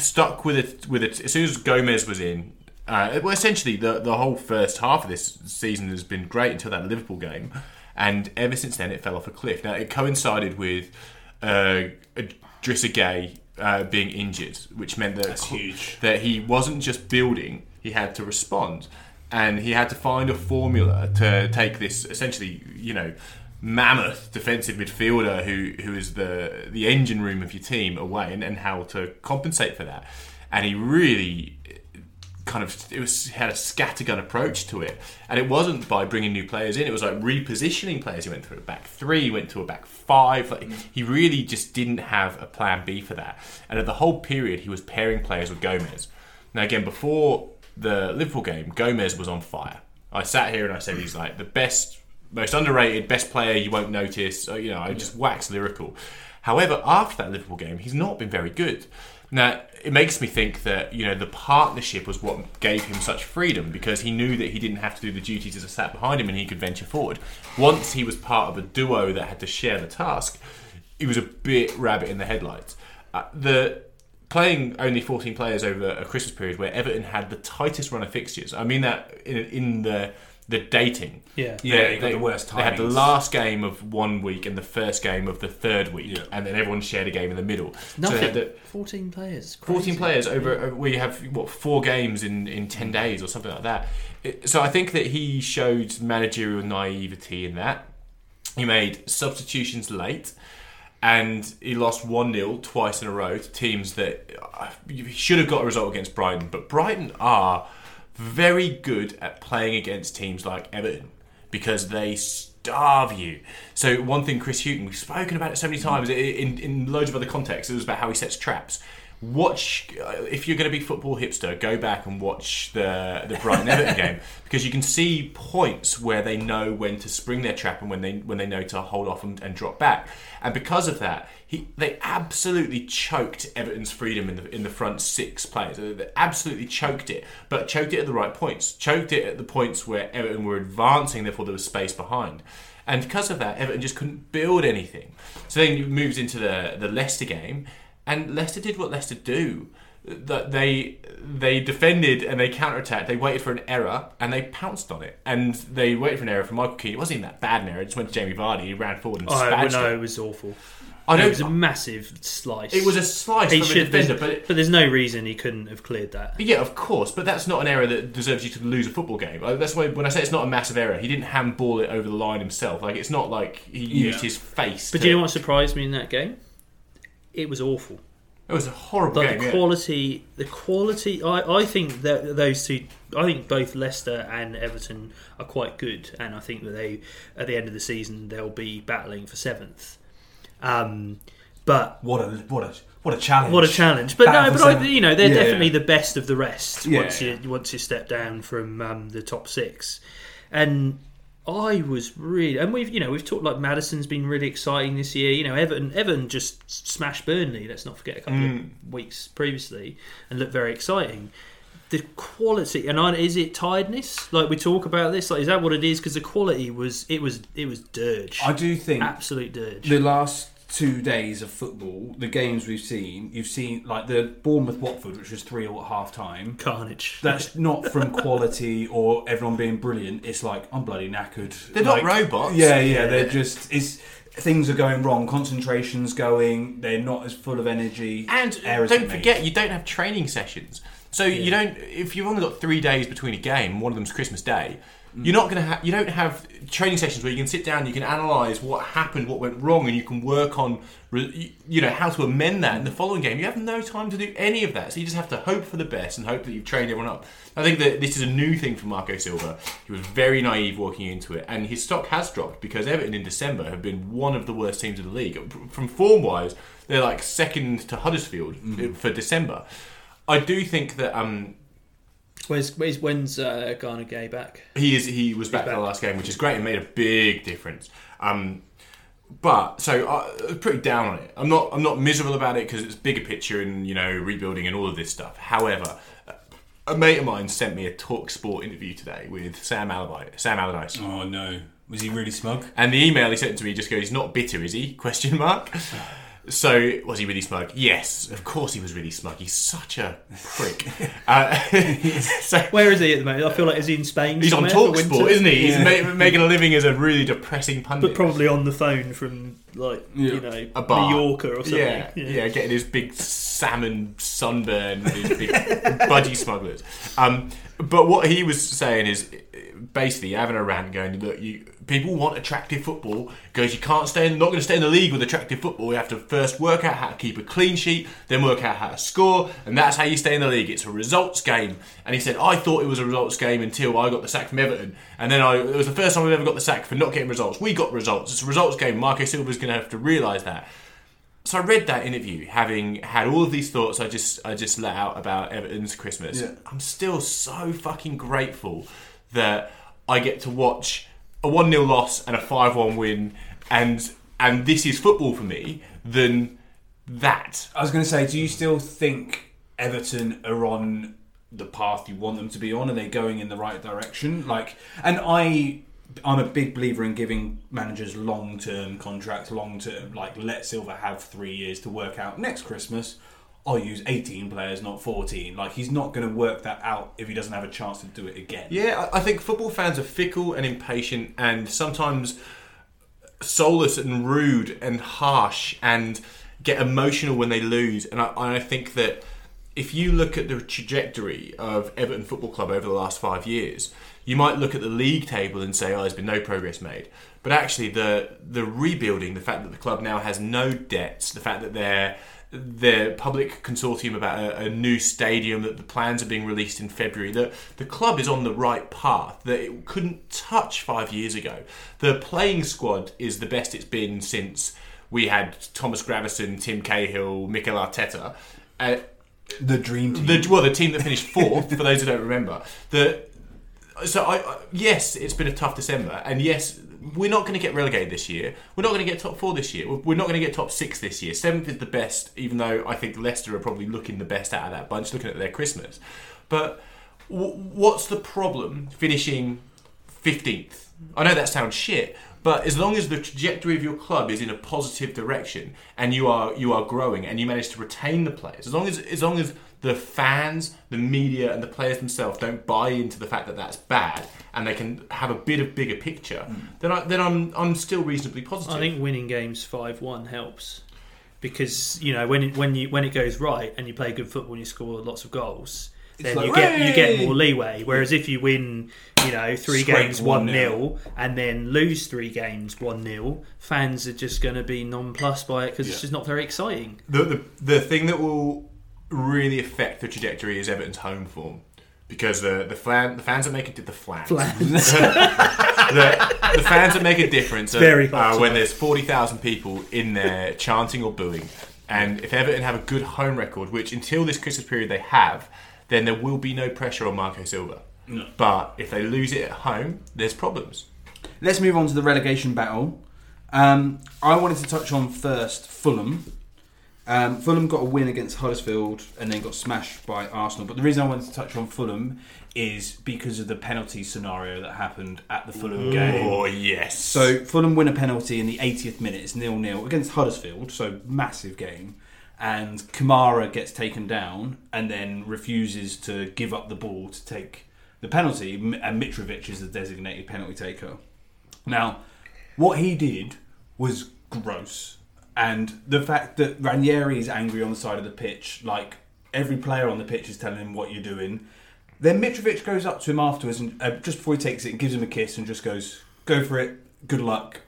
stuck with it with it as soon as Gomes was in. Uh, well, essentially the the whole first half of this season has been great until that Liverpool game, and ever since then it fell off a cliff. Now it coincided with uh, Drissa Gueye uh, being injured, which meant that that he wasn't just building; he had to respond, and he had to find a formula to take this essentially, you know, mammoth defensive midfielder who who is the the engine room of your team away, and, and how to compensate for that. And he really uh, kind of it was had a scattergun approach to it, and it wasn't by bringing new players in. It was like repositioning players. He went through a back three, went to a back five. Like mm. he really just didn't have a plan B for that. And at the whole period, he was pairing players with Gomes. Now again, before the Liverpool game, Gomes was on fire. I sat here and I said he's like the best, most underrated, best player you won't notice. You know, I just wax lyrical. However, after that Liverpool game, he's not been very good. Now, it makes me think that, you know, the partnership was what gave him such freedom because he knew that he didn't have to do the duties as a sat behind him and he could venture forward. Once he was part of a duo that had to share the task, he was a bit rabbit in the headlights. Uh, the playing only 14 players over a Christmas period where Everton had the tightest run of fixtures. I mean that in, in the the dating. Yeah. Yeah, you got the worst They had the last game of one week and the first game of the third week, Yeah. and then everyone shared a game in the middle. So Nothing. they had the 14 players. 14 players over, over where you have what four games in, in 10 days or something like that. It, so I think that he showed managerial naivety in that. He made substitutions late, and he lost 1 0 twice in a row to teams that uh, he should have got a result against Brighton. But Brighton are very good at playing against teams like Everton because they starve you. So, one thing, Chris Hughton, we've spoken about it so many times in, in loads of other contexts, it was about how he sets traps watch if you're going to be football hipster go back and watch the the Brighton Everton game because you can see points where they know when to spring their trap and when they when they know to hold off and, and drop back. And because of that he they absolutely choked Everton's freedom in the in the front six players. They absolutely choked it but choked it at the right points. Choked it at the points where Everton were advancing therefore there was space behind. And because of that Everton just couldn't build anything. So then it moves into the the Leicester game and Leicester did what Leicester do. That they they defended and they counterattacked. They waited for an error and they pounced on it. And they waited for an error from Michael Keane. It wasn't even that bad an error. It just went to Jamie Vardy. He ran forward and Oh, spatched no, it. it was awful. I know it was a massive slice. it was a slice He from a defender, but it, but there's no reason he couldn't have cleared that. yeah, of course. But that's not an error that deserves you to lose a football game. Like, That's why when I say it's not a massive error, he didn't handball it over the line himself. Like it's not like he used Yeah. his face. But to, do you know what surprised me in that game? It was awful. It was a horrible Like game. the yeah. quality, the quality. I, I think that those two. I think both Leicester and Everton are quite good, and I think that they, at the end of the season, they'll be battling for seventh. Um, but What a what a what a challenge! what a challenge! But Battle no, but I, you know they're Yeah, definitely yeah. the best of the rest Yeah, once yeah. you once you step down from um, the top six, and I was really and we've you know we've talked like Maddison's been really exciting this year. You know Everton Everton just smashed Burnley. Let's not forget a couple Mm. of weeks previously and looked very exciting. The quality and I, is it tiredness? Like we talk about this, like is that what it is? Because the quality was it was it was dirge, I do think absolute dirge. the last two days of football, the games we've seen, you've seen like the Bournemouth Watford, which was three 0 at half time. Carnage. That's not from quality or everyone being brilliant. It's like I'm bloody knackered. They're not robots. Yeah, yeah. They're just it's things are going wrong. Concentration's going. They're not as full of energy. And errors don't are made. forget, you don't have training sessions. So you don't. If you've only got three days between a game, one of them's Christmas Day. Mm. You're not going to have. You don't have training sessions where you can sit down, you can analyse what happened, what went wrong, and you can work on, re- you know, how to amend that in the following game. You have no time to do any of that. So you just have to hope for the best and hope that you've trained everyone up. I think that this is a new thing for Marco Silva. He was very naive walking into it, and his stock has dropped because Everton in December have been one of the worst teams in the league. From form wise, they're like second to Huddersfield Mm-hmm. for December. I do think that um, Where's, where's when's uh, Gana Gueye back? he is he was back, for back. the last game, which is great and made a big difference. Um, but so I I was pretty down on it. I'm not I'm not miserable about it because it's bigger picture and you know rebuilding and all of this stuff. However, a mate of mine sent me a Talk Sport interview today with Sam Allardyce. Sam Allardyce. Oh no, was he really smug? And the email he sent to me just goes, "He's not bitter, is he?" Question mark. So was he really smug? Yes, of course he was really smug. He's such a prick. uh, so Where is he at the moment? I feel like is he in Spain? he's on somewhere for Talksport, isn't he? He's ma- making a living as a really depressing pundit. But probably on the phone from like you know A bar. Mallorca or something. Yeah, yeah, getting his big salmon sunburn with his big budgie smugglers. Um, but what he was saying is basically having a rant going, look, you people want attractive football because you can't stay in, not going to stay in the league with attractive football. You have to first work out how to keep a clean sheet, then work out how to score, and that's how you stay in the league. It's a results game. And he said, I thought it was a results game until I got the sack from Everton, and then I it was the first time I've ever got the sack for not getting results. We got results. It's a results game. Marco Silva's going to have to realise that. So I read that interview, having had all of these thoughts I just I just let out about Everton's Christmas. Yeah. I'm still so fucking grateful that I get to watch a one 0 loss and a five one win, and and this is football for me. Than that. I was going to say, do you still think Everton are on the path you want them to be on? Are they going in the right direction? Like, and I, I'm a big believer in giving managers long-term contracts, long-term. Like, let Silva have three years to work out. Next Christmas, Oh, I'll use 18 players, not 14. Like, he's not going to work that out if he doesn't have a chance to do it again. Yeah, I I think football fans are fickle and impatient, and sometimes soulless and rude and harsh, and get emotional when they lose. And I, I think that if you look at the trajectory of Everton Football Club over the last five years, you might look at the league table and say, "Oh, there's been no progress made." But actually, the the rebuilding, the fact that the club now has no debts, the fact that they're the public consortium about a, a, new stadium that the plans are being released in February that the club is on the right path that it couldn't touch five years ago. The playing squad is the best it's been since we had Thomas Gravesen Tim Cahill Mikel Arteta. Uh, the dream team. the well the team that finished fourth for those who don't remember. The so I, I yes it's been a tough December and yes we're not going to get relegated this year. We're not going to get top four this year. We're not going to get top six this year. Seventh is the best, even though I think Leicester are probably looking the best out of that bunch, looking at their Christmas. But w- what's the problem finishing 15th? I know that sounds shit, but as long as the trajectory of your club is in a positive direction and you are you are growing and you manage to retain the players, as long as as long as the fans, the media, and the players themselves don't buy into the fact that that's bad, and they can have a bit of bigger picture, mm. then I, then I'm I'm still reasonably positive. I think winning games five one helps because you know when it, when you when it goes right and you play good football and you score lots of goals. then like, you get you get more leeway. Whereas if you win, you know, three Scrape games one 0 and then lose three games one 0 fans are just going to be nonplussed by it because yeah. it's just not very exciting. The, the the thing that will really affect the trajectory is Everton's home form because the the, flan, the fans that make it did the flans. the, the, fans that make a difference are, uh, when there's forty thousand people in there chanting or booing. And if Everton have a good home record, which until this Christmas period they have, then there will be no pressure on Marco Silva. No. But if they lose it at home, there's problems. Let's move on to the relegation battle. Um, I wanted to touch on first Fulham um, Fulham got a win against Huddersfield and then got smashed by Arsenal. But the reason I wanted to touch on Fulham is because of the penalty scenario that happened at the Fulham game. Oh, yes. So Fulham win a penalty in the 80th minute. It's nil nil against Huddersfield, so massive game. And Kamara gets taken down and then refuses to give up the ball to take the penalty. And Mitrovic is the designated penalty taker. Now, what he did was gross and the fact that Ranieri is angry on the side of the pitch, like every player on the pitch is telling him what you're doing. Then Mitrovic goes up to him afterwards and uh, just before he takes it and gives him a kiss and just goes, "Go for it, good luck."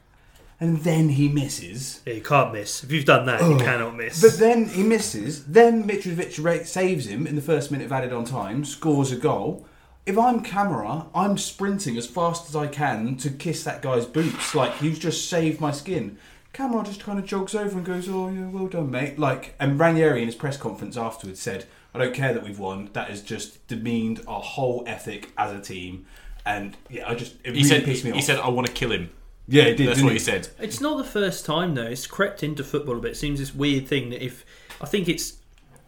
And then he misses. Yeah, you can't miss. If you've done that, oh. you cannot miss. But then he misses. Then Mitrovic saves him in the first minute of added on time, scores a goal. If I'm Kamara, I'm sprinting as fast as I can to kiss that guy's boots. Like, he's just saved my skin. Kamara just kind of jogs over and goes, "Oh yeah, well done, mate." Like, and Ranieri in his press conference afterwards said, "I don't care that we've won. That has just demeaned our whole ethic as a team." And yeah, I just it he really said pissed me he off. said, "I want to kill him." Yeah, it did. That's what he? he said. It's not the first time though. It's crept into football a bit. It seems this weird thing that if I think it's,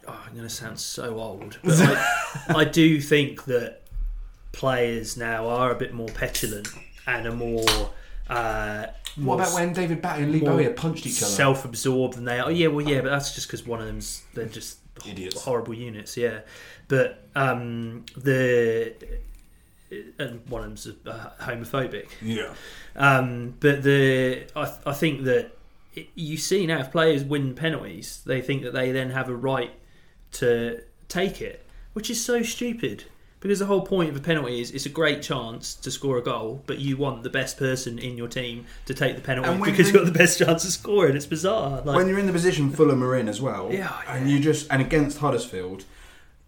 oh, I'm going to sound so old, but I, I do think that players now are a bit more petulant and are more. Uh, what about when David Batty and Lee Bowyer punched each other? Self-absorbed than they are. Oh yeah, well yeah, but that's just because one of them's they're just idiots, horrible units. Yeah, but um, the and one of them's uh, homophobic. Yeah. Um, but the I, I think that it, you see now if players win penalties, they think that they then have a right to take it, which is so stupid because the whole point of a penalty is it's a great chance to score a goal, but you want the best person in your team to take the penalty because you've got the best chance of scoring. It's bizarre. Like, when you're in the position Fulham are in as well, yeah, oh, yeah. and you just and against Huddersfield.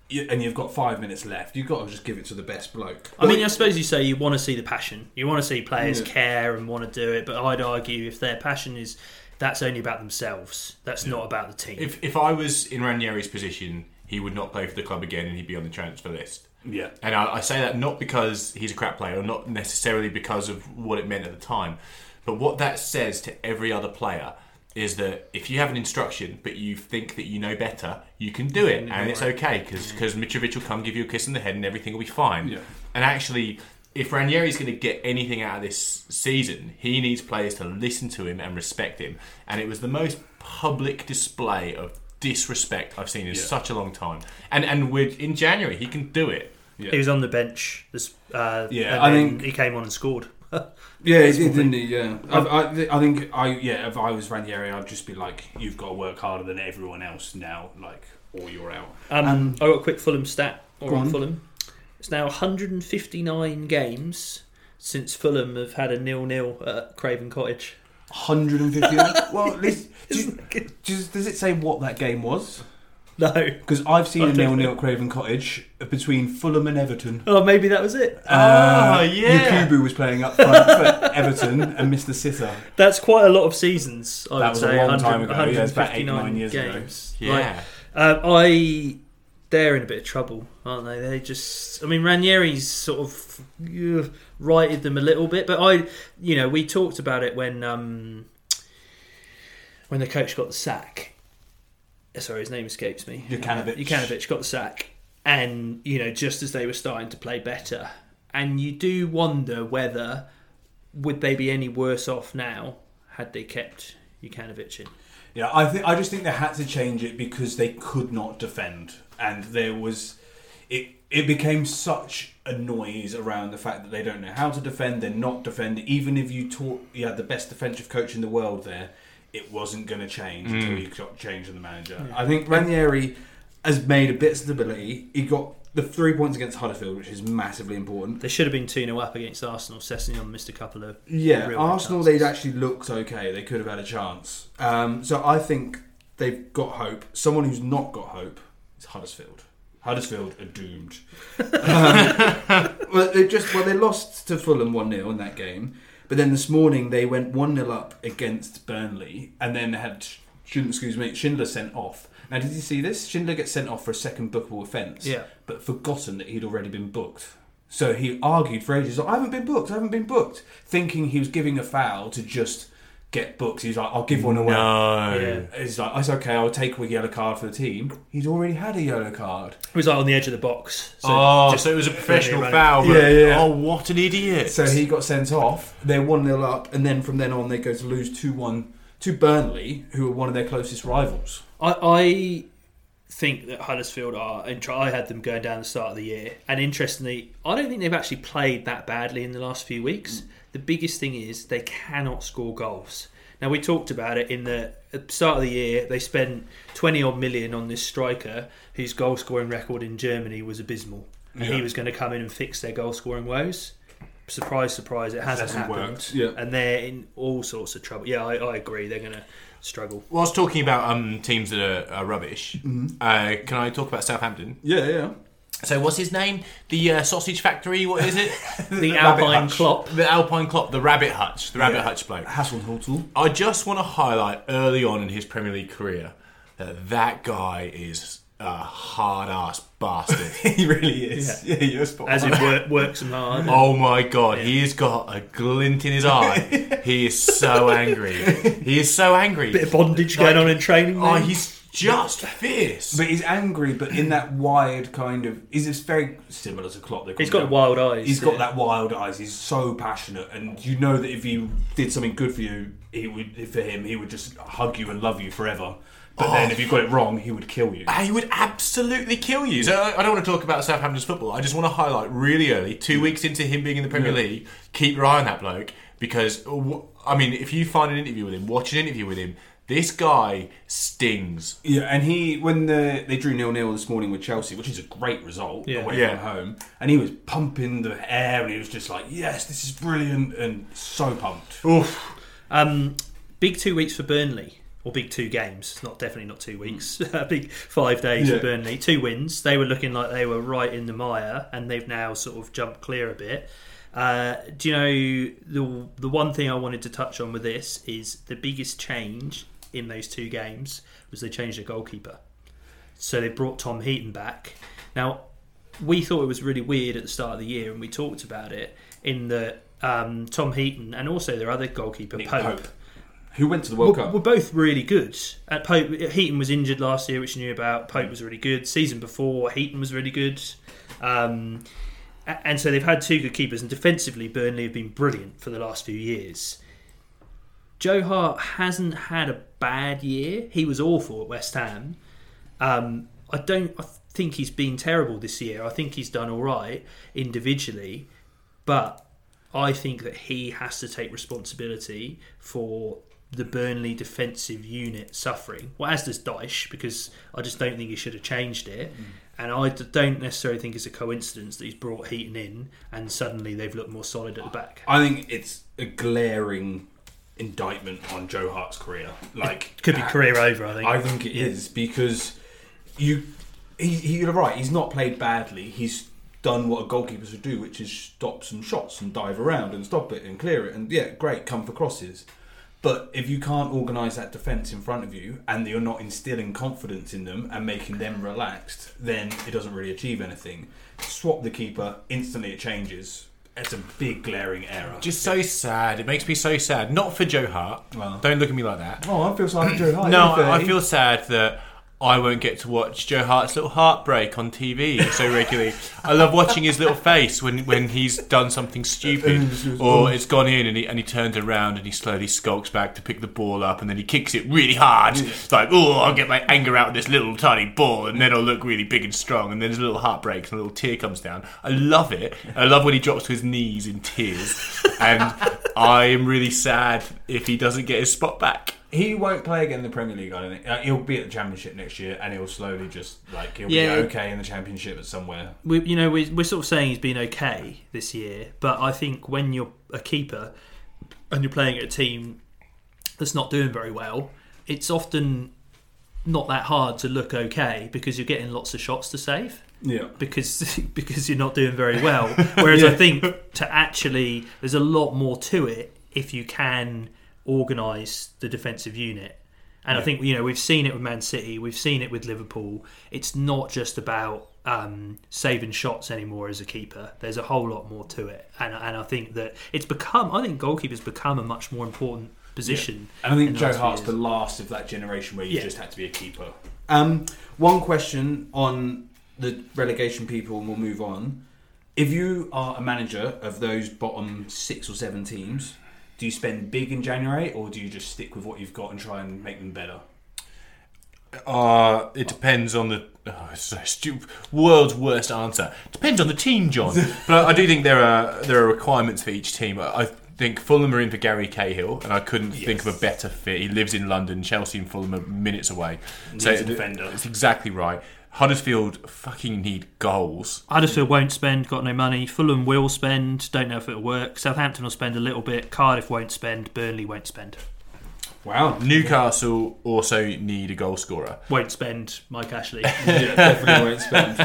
You, and you've got five minutes left. You've got to just give it to the best bloke. I mean, I suppose you say you want to see the passion. You want to see players yeah. care and want to do it. But I'd argue if their passion is that's only about themselves. That's yeah. not about the team. If if I was in Ranieri's position, he would not play for the club again, and he'd be on the transfer list. Yeah. And I, I, say that not because he's a crap player, or not necessarily because of what it meant at the time, but what that says to every other player is that if you have an instruction but you think that you know better, you can do it, and it's okay because because Mitrovic will come give you a kiss on the head and everything will be fine. Yeah. And actually, if Ranieri's going to get anything out of this season, he needs players to listen to him and respect him. And it was the most public display of disrespect I've seen in yeah. such a long time. And and we're in January, he can do it. Yeah. He was on the bench. This, uh, yeah, I think he came on and scored. yeah, he did, didn't he? Yeah, I, I, I, think I yeah. If I was Ranieri, I'd just be like, "You've got to work harder than everyone else now, like, or you're out." Um, um I got a quick Fulham stat. Or on Fulham, it's now 159 games since Fulham have had a nil-nil at Craven Cottage. 150. well, at least, do, does, does it say what that game was? No. Because I've seen a nil nil at Craven Cottage between Fulham and Everton. Oh, maybe that was it. Ah, yeah. Yakubu was playing up front for Everton and Mr. Sitter. That's quite a lot of seasons. I That would was a say long time ago. Yeah, it's about eight, 159 nine years ago. games. Yeah. Like, um, I they're in a bit of trouble, aren't they? They just, I mean, Ranieri's sort of uh, righted them a little bit, but I, you know, we talked about it when um, when the coach got the sack. Sorry, his name escapes me. Jokanovic. Jokanovic got the sack, and you know, just as they were starting to play better, and you do wonder whether would they be any worse off now had they kept Jokanovic in. Yeah, I think I just think they had to change it because they could not defend, and there was it. It became such a noise around the fact that they don't know how to defend. They're not defending. Even if you taught, you had the best defensive coach in the world there, it wasn't going to change until you got change in the manager. I think Ranieri has made a bit of stability. He got the three points against Huddersfield, which is massively important. They should have been 2 0 up against Arsenal. Sessegnon missed a couple of. Yeah, real Arsenal, they'd actually looked okay. They could have had a chance. Um, so I think they've got hope. Someone who's not got hope is Huddersfield. Huddersfield are doomed. um, well, they just well they lost to Fulham one 0 in that game, but then this morning they went one 0 up against Burnley, and then had Schindler, excuse me Schindler sent off. Now, did you see this? Schindler gets sent off for a second bookable offence, Yeah. but forgotten that he'd already been booked. So he argued for ages. I haven't been booked. I haven't been booked, thinking he was giving a foul to just get books. He's like, I'll give one away. No. Yeah. He's like, it's okay. I'll take a yellow card for the team. He's already had a yellow card. It was like on the edge of the box. So oh, just so it was a professional foul. But, Yeah, yeah. Oh, what an idiot! So he got sent off. They're one 0 up, and then from then on they go to lose two one to Burnley, who are one of their closest rivals. I, I think that Huddersfield are. And I had them going down the start of the year, and interestingly, I don't think they've actually played that badly in the last few weeks. The biggest thing is they cannot score goals. Now we talked about it in the at the start of the year. They spent twenty odd million on this striker whose goal scoring record in Germany was abysmal, and he was going to come in and fix their goal scoring woes. Surprise, surprise! It hasn't, Hasn't happened, worked, yeah. and they're in all sorts of trouble. Yeah, I, I agree. They're going to struggle. Whilst talking about um, teams that are, are rubbish, uh, can I talk about Southampton? Yeah, yeah. So, what's his name? The uh, sausage factory? What is it? The Rabbit Alpine Hutch. Klopp. the Alpine Klopp, the Rabbit Hutch, the Rabbit Yeah. Hutch bloke. Hasselhotel. I just want to highlight early on in his Premier League career that that guy is a hard ass bastard. he really is. Yeah, you're spot As on. in work, works hard. Oh my god, he's got a glint in his eye. he is so angry. He is so angry. Bit of bondage going on in training. Oh, there. he's just fierce. But he's angry, but in that wired kind of. He's just very similar to Klopp. they call he's him got now. wild eyes. He's got yeah. that wild eyes. He's so passionate, and you know that if he did something good for you, he would for him he would just hug you and love you forever. But then oh. if you got it wrong, he would kill you. He would absolutely kill you. So I I don't want to talk about Southampton's football. I just want to highlight really early, two weeks into him being in the Premier League, keep your eye on that bloke because uh, I mean, if you find an interview with him, watch an interview with him. This guy stings. Yeah, and he when the, they drew nil nil this morning with Chelsea, which is a great result Yeah. away Yeah. from home, and he was pumping the air, and he was just like, "Yes, this is brilliant," and so pumped. Oof. Um, big two weeks for Burnley, or big two games. Not definitely not two weeks. big five days Yeah. for Burnley. Two wins. They were looking like they were right in the mire, and they've now sort of jumped clear a bit. Uh, do you know the the one thing I wanted to touch on with this is the biggest change in those two games was they changed their goalkeeper. So they brought Tom Heaton back. Now we thought it was really weird at the start of the year, and we talked about it in the um, Tom Heaton and also their other goalkeeper Nick Pope. Pope, who went to the World Were, Cup. were both really good. At Pope, Heaton was injured last year, which you knew about. Pope was really good. Season before, Heaton was really good. Um, and so they've had two good keepers, and defensively, Burnley have been brilliant for the last few years. Joe Hart hasn't had a bad year. He was awful at West Ham. Um, I don't I think he's been terrible this year. I think he's done all right individually, but I think that he has to take responsibility for the Burnley defensive unit suffering. Well, as does Dyche, because I just don't think he should have changed it. And I don't necessarily think it's a coincidence that he's brought Heaton in and suddenly they've looked more solid at the back. I think it's a glaring indictment on Joe Hart's career. Like Could be career over, I think. I think it is because you, he, he, you're right. He's not played badly. He's done what a goalkeeper should do, which is stop some shots and dive around and stop it and clear it. And yeah, great, come for crosses. But if you can't organise that defence in front of you and you're not instilling confidence in them and making them relaxed, then it doesn't really achieve anything. Swap the keeper, instantly it changes. It's a big glaring error. Just so sad. It makes me so sad. Not for Joe Hart. Well. Don't look at me like that. oh, I feel sorry for Joe Hart. No, I I feel sad that I won't get to watch Joe Hart's little heartbreak on TV so regularly. I love watching his little face when, when he's done something stupid or it's gone in and he, and he turns around and he slowly skulks back to pick the ball up and then he kicks it really hard. It's like, oh, I'll get my anger out with this little tiny ball and then I'll look really big and strong. And then his little heart breaks and a little tear comes down. I love it. I love when he drops to his knees in tears. And I am really sad if he doesn't get his spot back. He won't play again in the Premier League. I don't think uh, he'll be at the Championship next year, and he'll slowly just like he'll Yeah. be okay in the Championship at somewhere. we, you know, we, we're sort of saying he's been okay this year, but I think when you're a keeper and you're playing at a team that's not doing very well, it's often not that hard to look okay because you're getting lots of shots to save Yeah, because because you're not doing very well. Whereas I think to actually, there's a lot more to it if you can organise the defensive unit. And I think you know we've seen it with Man City, we've seen it with Liverpool. It's not just about um, saving shots anymore as a keeper. There's a whole lot more to it, and and I think that it's become. I think goalkeepers become a much more important position. and I think Joe Hart's the last of that generation where you Yeah. just had to be a keeper. Um, one question on the relegation people, and we'll move on. If you are a manager of those bottom six or seven teams, do you spend big in January, or do you just stick with what you've got and try and make them better? Uh, it depends on the oh, so stupid. World's worst answer. Depends on the team, Jon. but I do think there are there are requirements for each team. I I think Fulham are in for Gary Cahill, and I couldn't think of a better fit. He lives in London. Chelsea and Fulham are minutes away. Needs it- defender. It's exactly right. Huddersfield fucking need goals. Huddersfield won't spend, got no money. Fulham will spend, don't know if it'll work. Southampton will spend a little bit. Cardiff won't spend. Burnley won't spend. Wow, Newcastle also need a goal scorer. Won't spend. Mike Ashley. yeah, definitely won't spend.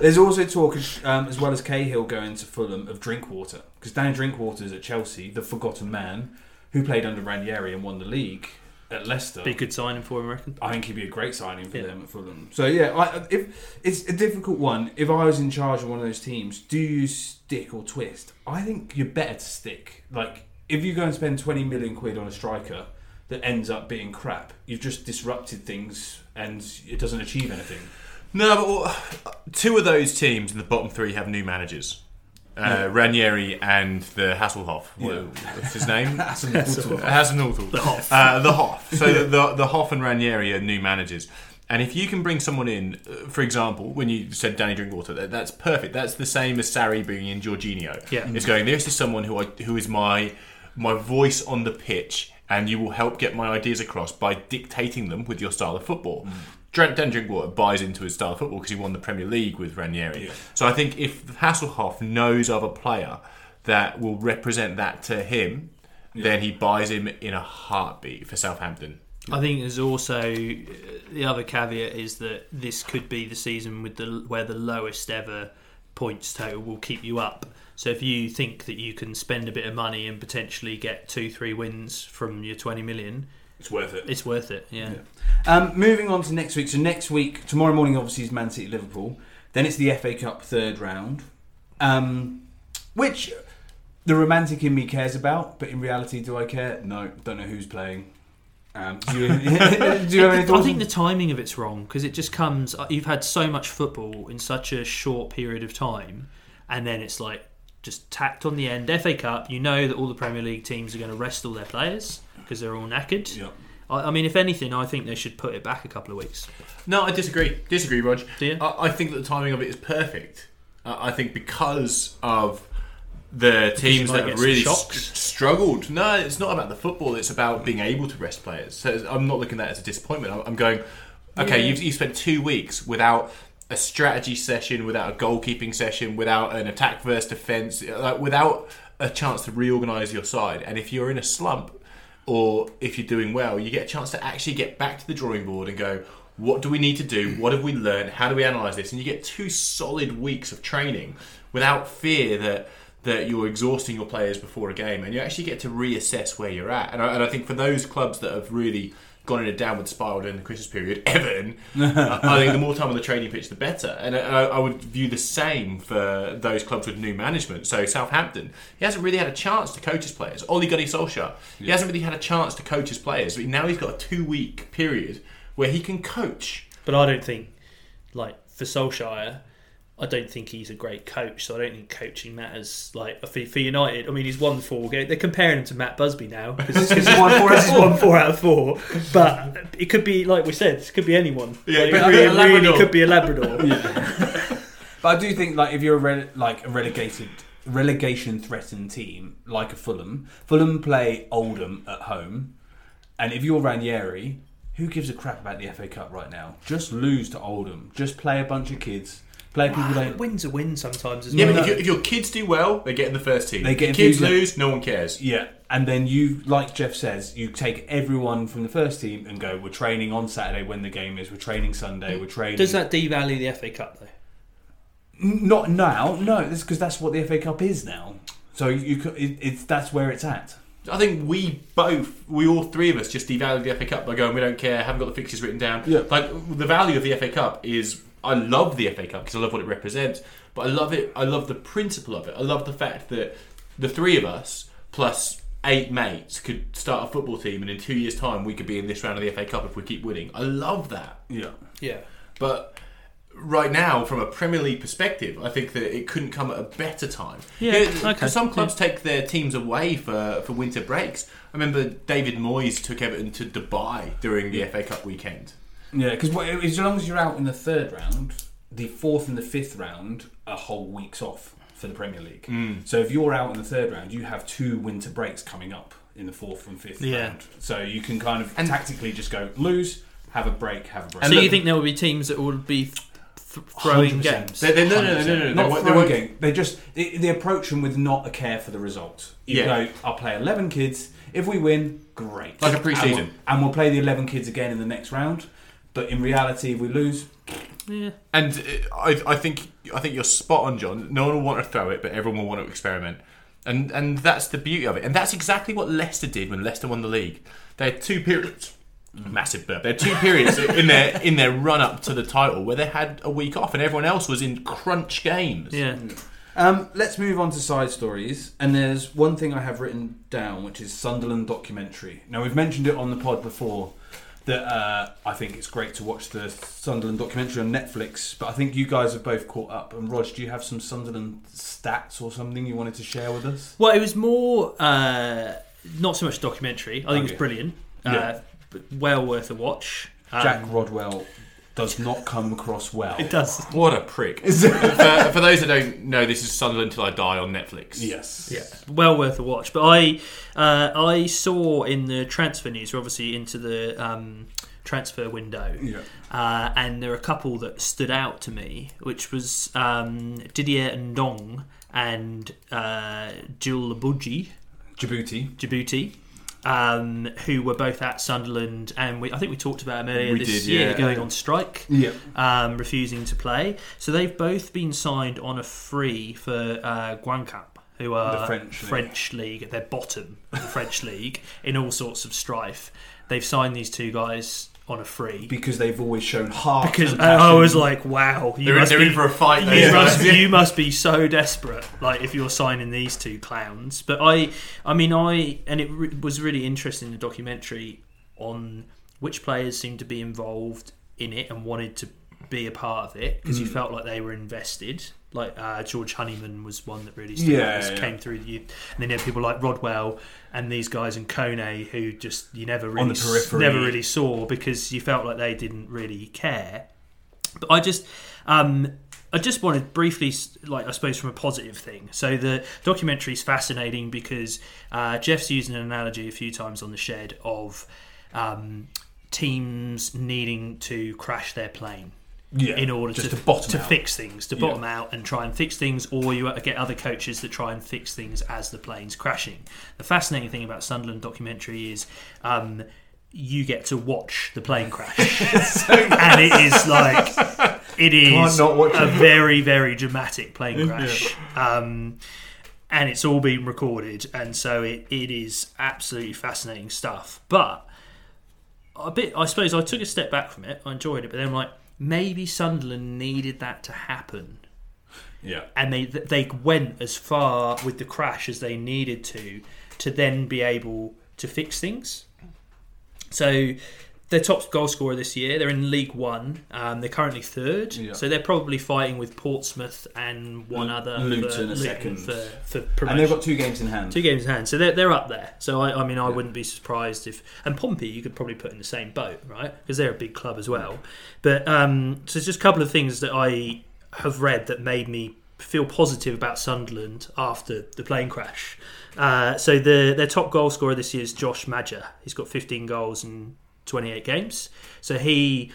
There's also talk, um, as well as Cahill going to Fulham, of Drinkwater because Danny Drinkwater is at Chelsea, the forgotten man who played under Ranieri and won the league at Leicester. Be a good signing for him, I reckon. I think he'd be a great signing for Yeah. them at Fulham. So yeah, I, if it's a difficult one. If I was in charge of one of those teams, do you stick or twist? I think you're better to stick. Like if you go and spend twenty million quid on a striker that ends up being crap, you've just disrupted things and it doesn't achieve anything. No, but well, two of those teams in the bottom three have new managers. Uh, Ranieri and the Hasselhoff. What's his name? Hasselhoff. Hasselhoff. The Hoff. Uh, the Hoff. So the, the, the Hoff and Ranieri are new managers. And if you can bring someone in, uh, for example, when you said Danny Drinkwater, that, that's perfect. That's the same as Sarri bringing in Jorginho. Yeah. It's going, this is someone who I, who is my my voice on the pitch, and you will help get my ideas across by dictating them with your style of football. Dr- Dan Drinkwater buys into his style of football because he won the Premier League with Ranieri. So I think if Hasselhoff knows of a player that will represent that to him, then he buys him in a heartbeat for Southampton. I think there's also uh, the other caveat is that this could be the season with the where the lowest ever points total will keep you up. So if you think that you can spend a bit of money and potentially get two, three wins from your 20 million, It's worth it. it's worth it. Yeah. Um, moving on to next week. So next week, tomorrow morning, obviously is Man City Liverpool. Then it's the FA Cup third round, um, which the romantic in me cares about. But in reality, do I care? No. Don't know who's playing. Um, do, you, do you have any I thoughts? think the timing of it's wrong because it just comes. uh, You've had so much football in such a short period of time, and then it's like just tacked on the end. FA Cup, you know that all the Premier League teams are going to rest all their players because they're all knackered. Yeah. I, I mean, if anything, I think they should put it back a couple of weeks. No, I disagree. Disagree, Rog. Do you? I, I think that the timing of it is perfect. Uh, I think because of the teams that have really shocks. s- struggled. No, it's not about the football. It's about being able to rest players. So I'm not looking at that as a disappointment. I'm, I'm going, okay, Yeah. you've, you've spent two weeks without a strategy session, without a goalkeeping session, without an attack versus defence, like without a chance to reorganise your side. And if you're in a slump, or if you're doing well, you get a chance to actually get back to the drawing board and go, what do we need to do? What have we learned? How do we analyse this? And you get two solid weeks of training without fear that that you're exhausting your players before a game, and you actually get to reassess where you're at. And I, and I think for those clubs that have really gone in a downward spiral during the Christmas period, Everton, I I think the more time on the training pitch, the better. And I, I would view the same for those clubs with new management. So Southampton, he hasn't really had a chance to coach his players. Ole Gunnar Solskjaer, he hasn't really had a chance to coach his players. But now he's got a two-week period where he can coach. But I don't think, like for Solskjaer, I don't think he's a great coach. So I don't think coaching matters. Like for, for United, I mean, he's won four. They're comparing him to Matt Busby now because he's won four. he's won four out of four. But it could be, like we said, it could be anyone. Yeah, Like, it could it be a really could be a Labrador. yeah. But I do think like if you're a rele- like a relegated relegation threatened team like a Fulham, Fulham play Oldham at home, and if you're Ranieri, who gives a crap about the FA Cup right now? Just lose to Oldham. Just play a bunch of kids. Play people A don't. win's a win sometimes as Yeah, well. but if, you, if your kids do well, they get in the first team. They get If kids lose, no one cares. Yeah, and then you, like Jeff says, you take everyone from the first team and go. We're training on Saturday when the game is. We're training Sunday. We're training. Does that devalue the FA Cup though? Not now. No, that's because that's what the FA Cup is now. So you, could, it, it's that's where it's at. I think we both, we all three of us, just devalued the FA Cup by going, we don't care, haven't got the fixtures written down. Yeah. Like the value of the FA Cup is, I love the FA Cup because I love what it represents, but I love it. I love the principle of it. I love the fact that the three of us plus eight mates could start a football team, and in two years' time we could be in this round of the FA Cup if we keep winning. I love that. Yeah. Yeah. But right now, from a Premier League perspective, I think that it couldn't come at a better time. Yeah, You know, okay. Some clubs take their teams away for, for winter breaks. I remember David Moyes took Everton to Dubai during the FA Cup weekend. Yeah, because as long as you're out in the third round, the fourth and the fifth round are whole weeks off for the Premier League. Mm. So if you're out in the third round, you have two winter breaks coming up in the fourth and fifth Yeah. round. So you can kind of And- tactically just go lose, have a break, have a break. And so look- you think there will be teams that will be th- th- throwing 100%. games? They- they- no, no, no, no, no, Not they won't- they throwing won't- game. They just they, they approach them with not a care for the result. You Yeah. go, I'll play eleven kids. If we win, great. Like a And we'll, and we'll play the eleven kids again in the next round. But in reality, if we lose, yeah. And uh, I, I think I think you're spot on, Jon. No one will want to throw it, but everyone will want to experiment. And and that's the beauty of it. And that's exactly what Leicester did when Leicester won the league. They had two periods. Massive burp. They had two periods in their in their run up to the title where they had a week off, and everyone else was in crunch games. Yeah. Um, let's move on to side stories. And there's one thing I have written down, which is Sunderland documentary. Now we've mentioned it on the pod before that uh, I think it's great to watch the Sunderland documentary on Netflix. But I think you guys have both caught up. And Rog, do you have some Sunderland stats or something you wanted to share with us? Well, it was more uh, not so much documentary. I think it was brilliant. Yeah. Uh, but well worth a watch. Um, Jack Rodwell does not come across well. It does. What a prick. for, for those that don't know, this is Sunderland Till I Die on Netflix. Yes. Yeah, well worth a watch. But I, uh, I saw in the transfer news, we're obviously into the um, transfer window, Yeah. uh, and there are a couple that stood out to me, which was um, Didier Ndong and uh, Jules Labuji, Djibouti. Djibouti. Um, who were both at Sunderland, and we, I think we talked about them earlier We this did, year, yeah. going on strike Yeah. um, refusing to play. So they've both been signed on a free for uh, who are The French league. league at their bottom of the French league in all sorts of strife. They've signed these two guys on a free Because they've always shown heart. because and I I was like, wow, you They're, in, must they're be in for a fight. you must, you must be so desperate, like if you're signing these two clowns. But I, I mean, I and it re- was really interesting the documentary on which players seemed to be involved in it and wanted to be a part of it because you mm. felt like they were invested. Like uh, George Honeyman was one that really stood Yeah, out, yeah. came through the youth, and then you had people like Rodwell and these guys and Kone who just you never really never really saw because you felt like they didn't really care. But I just, um, I just wanted briefly, like I suppose, from a positive thing. So the documentary is fascinating because uh, Jeff's used an analogy a few times on the shed of um, teams needing to crash their plane Yeah, in order to, to to fix things, to Yeah. bottom out and try and fix things, or you get other coaches that try and fix things as the plane's crashing. The fascinating thing about Sunderland documentary is. Um, you get to watch the plane crash, and it is like it is a very very dramatic plane crash. Um, and it's all been recorded, and so it, it is absolutely fascinating stuff. But a bit, I suppose, I took a step back from it. I enjoyed it, but then I'm like, maybe Sunderland needed that to happen, Yeah. and they they went as far with the crash as they needed to to then be able to fix things. So. They're top goal scorer this year. They're in League One. Um, they're currently third, Yeah. so they're probably fighting with Portsmouth and one Lu- other Luton for, a second. for, for And they've got two games in hand. Two games in hand, so they're, they're up there. So I, I mean, I Yeah. wouldn't be surprised if and Pompey you could probably put in the same boat, right? Because they're a big club as well. But um, so it's just a couple of things that I have read that made me feel positive about Sunderland after the plane crash. Uh, so the their top goal scorer this year is Josh Maja. He's got 15 goals in 28 games. So he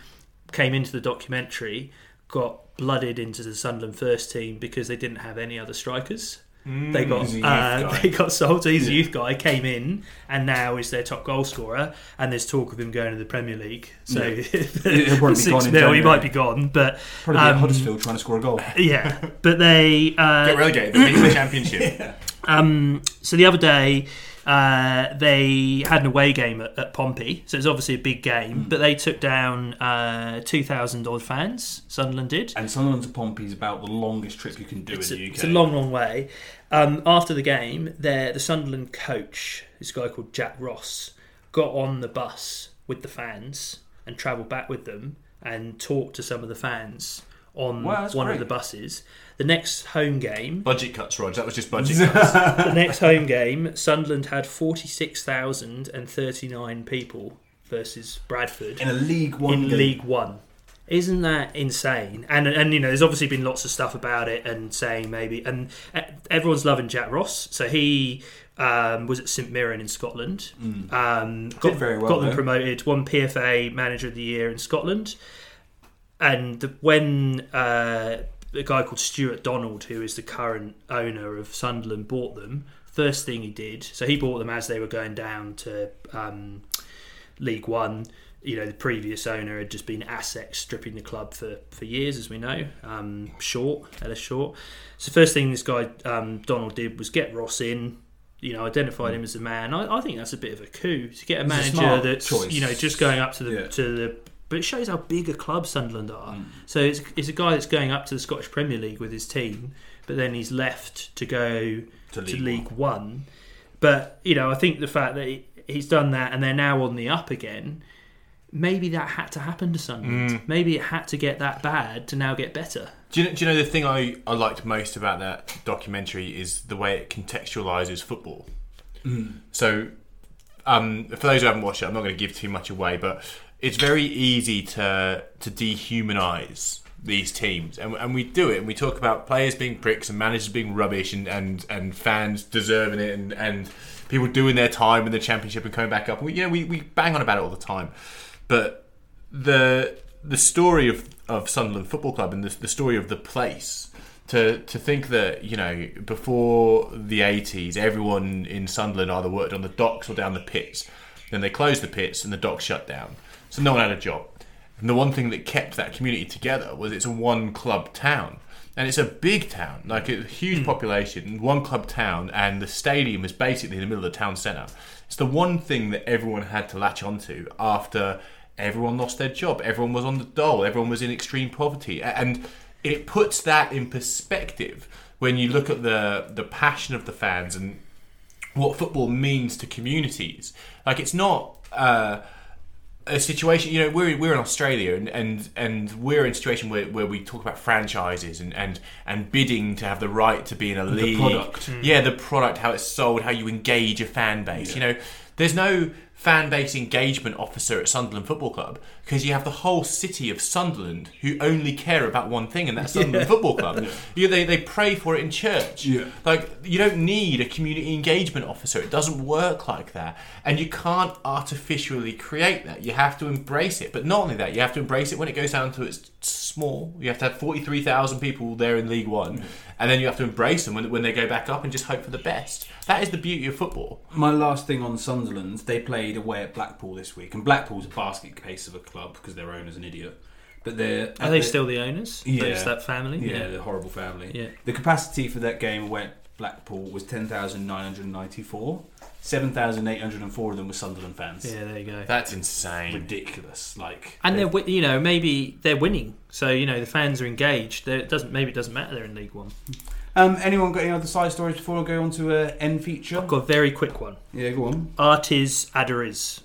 came into the documentary, got blooded into the Sunderland first team because they didn't have any other strikers. They got He's a youth uh, they got sold. So he's a youth guy, came in and now is their top goal scorer. And there's talk of him going to the Premier League. So Yeah. for He'll be gone six in he might be gone. But Probably be at um, Huddersfield trying to score a goal. yeah, but they uh, Get relegated. They beat the championship. um, so the other day, uh, they had an away game at, at Pompey, so it's obviously a big game. But they took down uh, two thousand odd fans. Sunderland did. And Sunderland to Pompey is about the longest trip you can do It's in a, the UK. it's a long, long way. Um, after the game, their- the Sunderland coach, this guy called Jack Ross, got on the bus with the fans and travelled back with them and talked to some of the fans on Wow, one great. of the buses. The next home game, budget cuts, Rog. That was just budget cuts. the next home game, Sunderland had 46,039 people versus Bradford in a League One in game. League One. Isn't that insane? And and you know, there's obviously been lots of stuff about it and saying maybe, and uh, everyone's loving Jack Ross. So he um, was at St Mirren in Scotland. Um, got, Mm. very well got them there. promoted. Won PFA Manager of the Year in Scotland. And when uh, a guy called Stuart Donald, who is the current owner of Sunderland, bought them, first thing he did, so he bought them as they were going down to um, League One. You know, the previous owner had just been asset stripping the club for, for years, as we know. Um, Short, Ellis Short. So, first thing this guy um, Donald did was get Ross in. You know, identified him as a man. I, I think that's a bit of a coup to get a It's a manager smart that's choice. you know just going up to the Yeah. to the. But it shows how big a club Sunderland are. Mm. So it's, it's a guy that's going up to the Scottish Premier League with his team, but then he's left to go To to League League One. But you know, I think the fact that he, he's done that and they're now on the up again, maybe that had to happen to Sunderland. Mm. Maybe it had to get that bad to now get better. Do you, know, do you know the thing I, I liked most about that documentary is the way it contextualizes football. So, um, for those who haven't watched it, I'm not going to give too much away, but it's very easy to to dehumanize these teams, and, and we do it, and we talk about players being pricks and managers being rubbish, and, and, and fans deserving it, and, and people doing their time in the championship and coming back up. We, you know, we, we bang on about it all the time, but the the story of, of Sunderland Football Club and the, the story of the place to to think that you know before the 80s everyone in Sunderland either worked on the docks or down the pits. Then they closed the pits and the docks shut down so no one had a job. And the one thing that kept that community together was it's a one club town. And it's a big town like a huge population one club town and the stadium is basically in the middle of the town centre. It's the one thing that everyone had to latch onto after everyone lost their job. Everyone was on the dole. Everyone was in extreme poverty. And it puts that in perspective when you look at the the passion of the fans and what football means to communities. Like it's not uh, a situation. You know, we're we're in Australia and and, and we're in a situation where, where we talk about franchises and, and and bidding to have the right to be in a league. product. Hmm. Yeah, the product, how it's sold, how you engage a fan base. You know, there's no fan base engagement officer at Sunderland Football Club because you have the whole city of Sunderland who only care about one thing, and that's Sunderland Football Club. You, they, they pray for it in church. Yeah. Like, you don't need a community engagement officer. It doesn't work like that. And you can't artificially create that. You have to embrace it. But not only that, you have to embrace it when it goes down to its small. You have to have 43,000 people there in League One. And then you have to embrace them when, when they go back up and just hope for the best. That is the beauty of football. My last thing on Sunderland, they played away at Blackpool this week, and Blackpool's a basket case of a club because their owner's an idiot. But they're Are they still the owners? Yeah. There's that family. Yeah, the horrible family. Yeah. The capacity for that game went Blackpool was ten thousand nine hundred ninety-four. Seven thousand eight hundred and four of them were Sunderland fans. Yeah, there you go. That's insane. Ridiculous. Like And they're wi- you know maybe they're winning, so you know the fans are engaged. They're- It doesn't maybe it doesn't matter they're in League One. Um, anyone got any other side stories before I go on to a end feature? I've got a very quick one. Yeah, go on. Aritz Aduriz,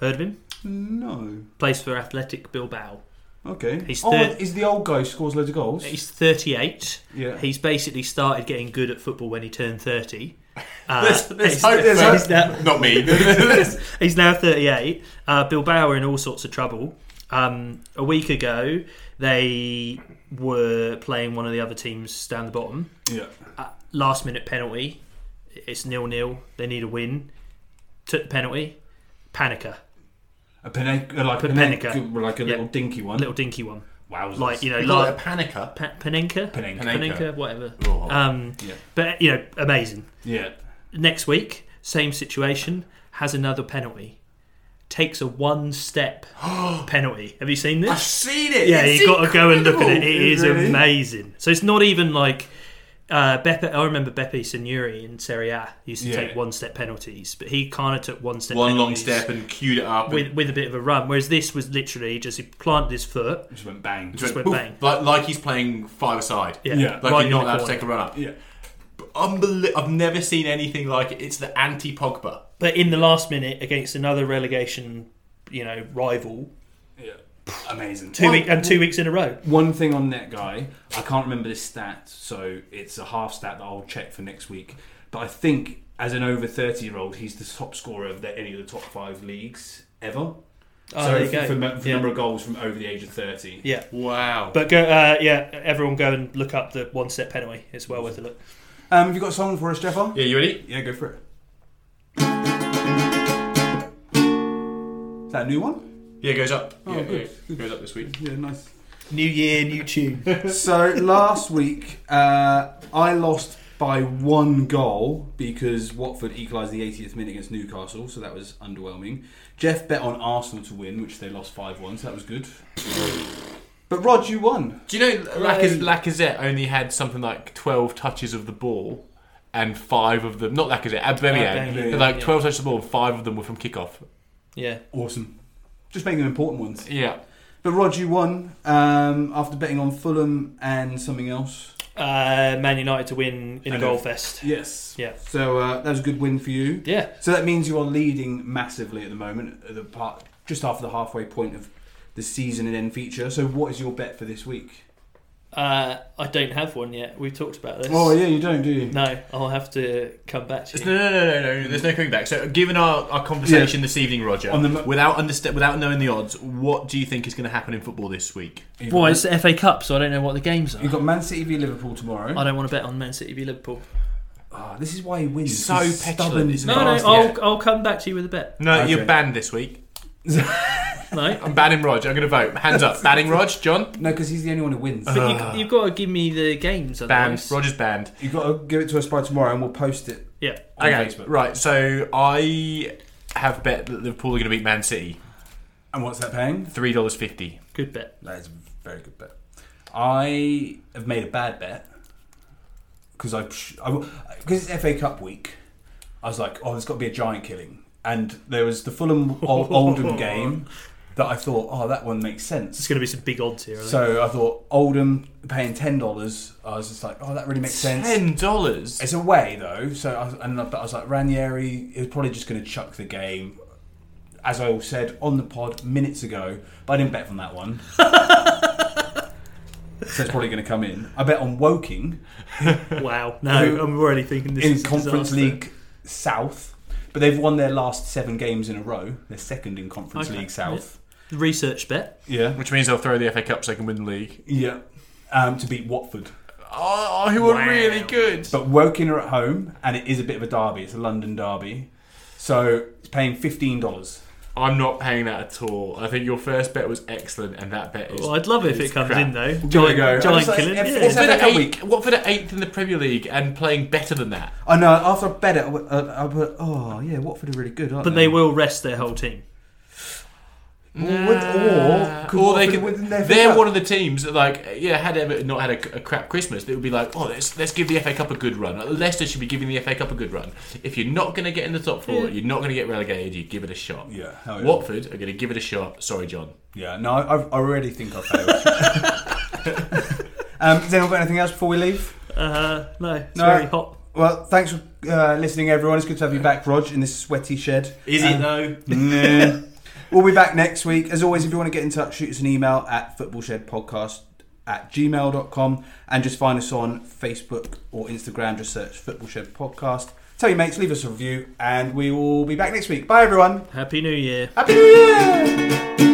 heard of him? No. Plays for Athletic Bilbao. Okay. He's oh, is the old guy who scores loads of goals? He's 38. Yeah. He's basically started getting good at football when he turned 30. Uh, There's- there's he's- hope he's now- Not me. He's now 38. Uh, Bilbao are in all sorts of trouble. Um, a week ago, they were playing one of the other teams down the bottom. yeah. Uh, last minute penalty. It's nil nil. They need a win. Took the penalty. Panenka. A pen, like a Panenka. pen, like a Yeah. little dinky one. Little dinky one. Wowzers. Like, you know, You call like it a panicker. pa- Panenka? Panenka. Panenka, whatever. Oh. Um, Yeah. But, you know, amazing. Yeah. Next week, same situation, has another penalty. Takes a one step penalty. Have you seen this? I've seen it. Yeah, It's you've got to go and look at it. It incredible. is Really? amazing. So it's not even like uh, Beppe. I remember Beppe Signori in Serie A used to Yeah. take one step penalties, but he kind of took one step One long step and queued it up. with and with a bit of a run. Whereas this was literally just he planted his foot. Just went bang. just went poof, bang. Like, like he's playing five aside. Yeah, Yeah. Like right you're not allowed to take a run up. Yeah. Unbelievable. I've never seen anything like it. It's the anti Pogba. But in the last minute against another relegation, you know, rival, Yeah. Amazing. two week and two weeks in a row. One thing on that guy, I can't remember this stat, so it's a half stat that I'll check for next week. But I think as an over thirty year old, he's the top scorer of the, any of the top five leagues ever. Oh, so there you for, go. for, for Yeah. number of goals from over the age of thirty. Yeah. Wow. But go, uh, yeah, everyone go and look up the one step penalty. It's well worth a look. Um, have you got a song for us, Jeffer? yeah, you ready? Yeah, go for it. Is that a new one? Yeah, it goes up. Oh, yeah, good. yeah, goes up this week. Yeah, nice. New year, new tune. so last week, uh, I lost by one goal because Watford equalised the 80th minute against Newcastle, so that was underwhelming. Jeff bet on Arsenal to win, which they lost 5 1, so that was good. But Rod, you won. Do you know Lacaz- Lacazette only had something like 12 touches of the ball and five of them, not Lacazette, Aubameyang, Aubameyang, had like yeah. 12 touches of the ball and five of them were from kickoff. Yeah. Awesome. Just making them important ones. Yeah. But Rod, you won um, after betting on Fulham and something else. Uh, Man United to win in a And goal fest. Yes. Yeah. So uh, that was a good win for you. Yeah. So that means you are leading massively at the moment, at the part just after the halfway point of the season and end feature. So what is your bet for this week? Uh, I don't have one yet. We've talked about this. Oh yeah, you don't, do you? No, I'll have to come back to you. no, no, no, no. There's no coming back. So, given our, our conversation this evening, Roger, On the mo- without understa- without knowing the odds, what do you think is going to happen in football this week? You've Well, it's the FA Cup, so I don't know what the games are. you've got Man City v Liverpool tomorrow. I don't want to bet on Man City v Liverpool. Ah, this is why he wins. He's so He's petulant, stubborn. isn't No, he? no, Bastard. I'll, I'll come back to you with a bet. No, Okay. you're banned this week. No, I'm banning Roger. I'm going to vote. Hands up. banning Roger. Jon. No, because he's the only one who wins. but you, ah. you've got to give me the games. Banned. Otherwise. Roger's banned. You've got to give it to us by tomorrow, and we'll post it Yeah. on Okay, Facebook. right. So I have bet that Liverpool are going to beat Man City. And what's that paying? Three dollars fifty. Good bet. That is a very good bet. I have made a bad bet because I because it's FA Cup week. I was like, oh, there's got to be a giant killing, and there was the Fulham Oldham game that I thought, oh, that one makes There's sense. going to be some big odds here. I think. So I thought Oldham paying ten dollars. I was just like, oh, that really makes sense. Ten dollars. It's away though, so I was, and I, but I was like Ranieri is probably just going to chuck the game, as I all said on the pod minutes ago. But I didn't bet on that one, so it's probably going to come in. I bet on Woking wow. No, I'm already thinking this in is a Conference disaster. League South, but they've won their last seven games in a row. They're second in Conference Okay, League South. The research bet. Yeah. which means they'll throw the FA Cup so they can win the league. Yeah. Um, to beat Watford. Oh, who were Wow. really good. But Woking are at home, and it is a bit of a derby. It's a London derby. So it's paying $15. I'm not paying that at all. I think your first bet was excellent, and that bet is. Well, I'd love it if it comes crap. in though. Give Giant, go. giant It's like- killing. yeah. it's Watford FA at Cup eight, week. Watford at eighth in the Premier League and playing better than that. I know, after I bet it, I went, uh, I put, oh, yeah, Watford are really good, aren't But they will rest their whole team. Or, or, could or they could. win their FA They're Cup? one of the teams that, like, yeah, had Everton not had a, a crap Christmas, they would be like, oh, let's let's give the FA Cup a good run. Like, Leicester should be giving the FA Cup a good run. If you're not going to get in the top four, Yeah. you're not going to get relegated. You give it a shot. Yeah, yeah. Watford are going to give it a shot. Sorry, Jon. Yeah, no, I, I already think I failed. um, has anyone got anything else before we leave? Uh, no, it's No. very hot. Well, thanks for uh, listening, everyone. It's good to have you back, Rog, in this sweaty shed. Is Um, it though? Nah. We'll be back next week. As always, if you want to get in touch, shoot us an email at footballshedpodcast at gmail.com and just find us on Facebook or Instagram. Just search Football Shed Podcast. Tell your mates, leave us a review, and we will be back next week. Bye, everyone. Happy New Year. Happy New Year!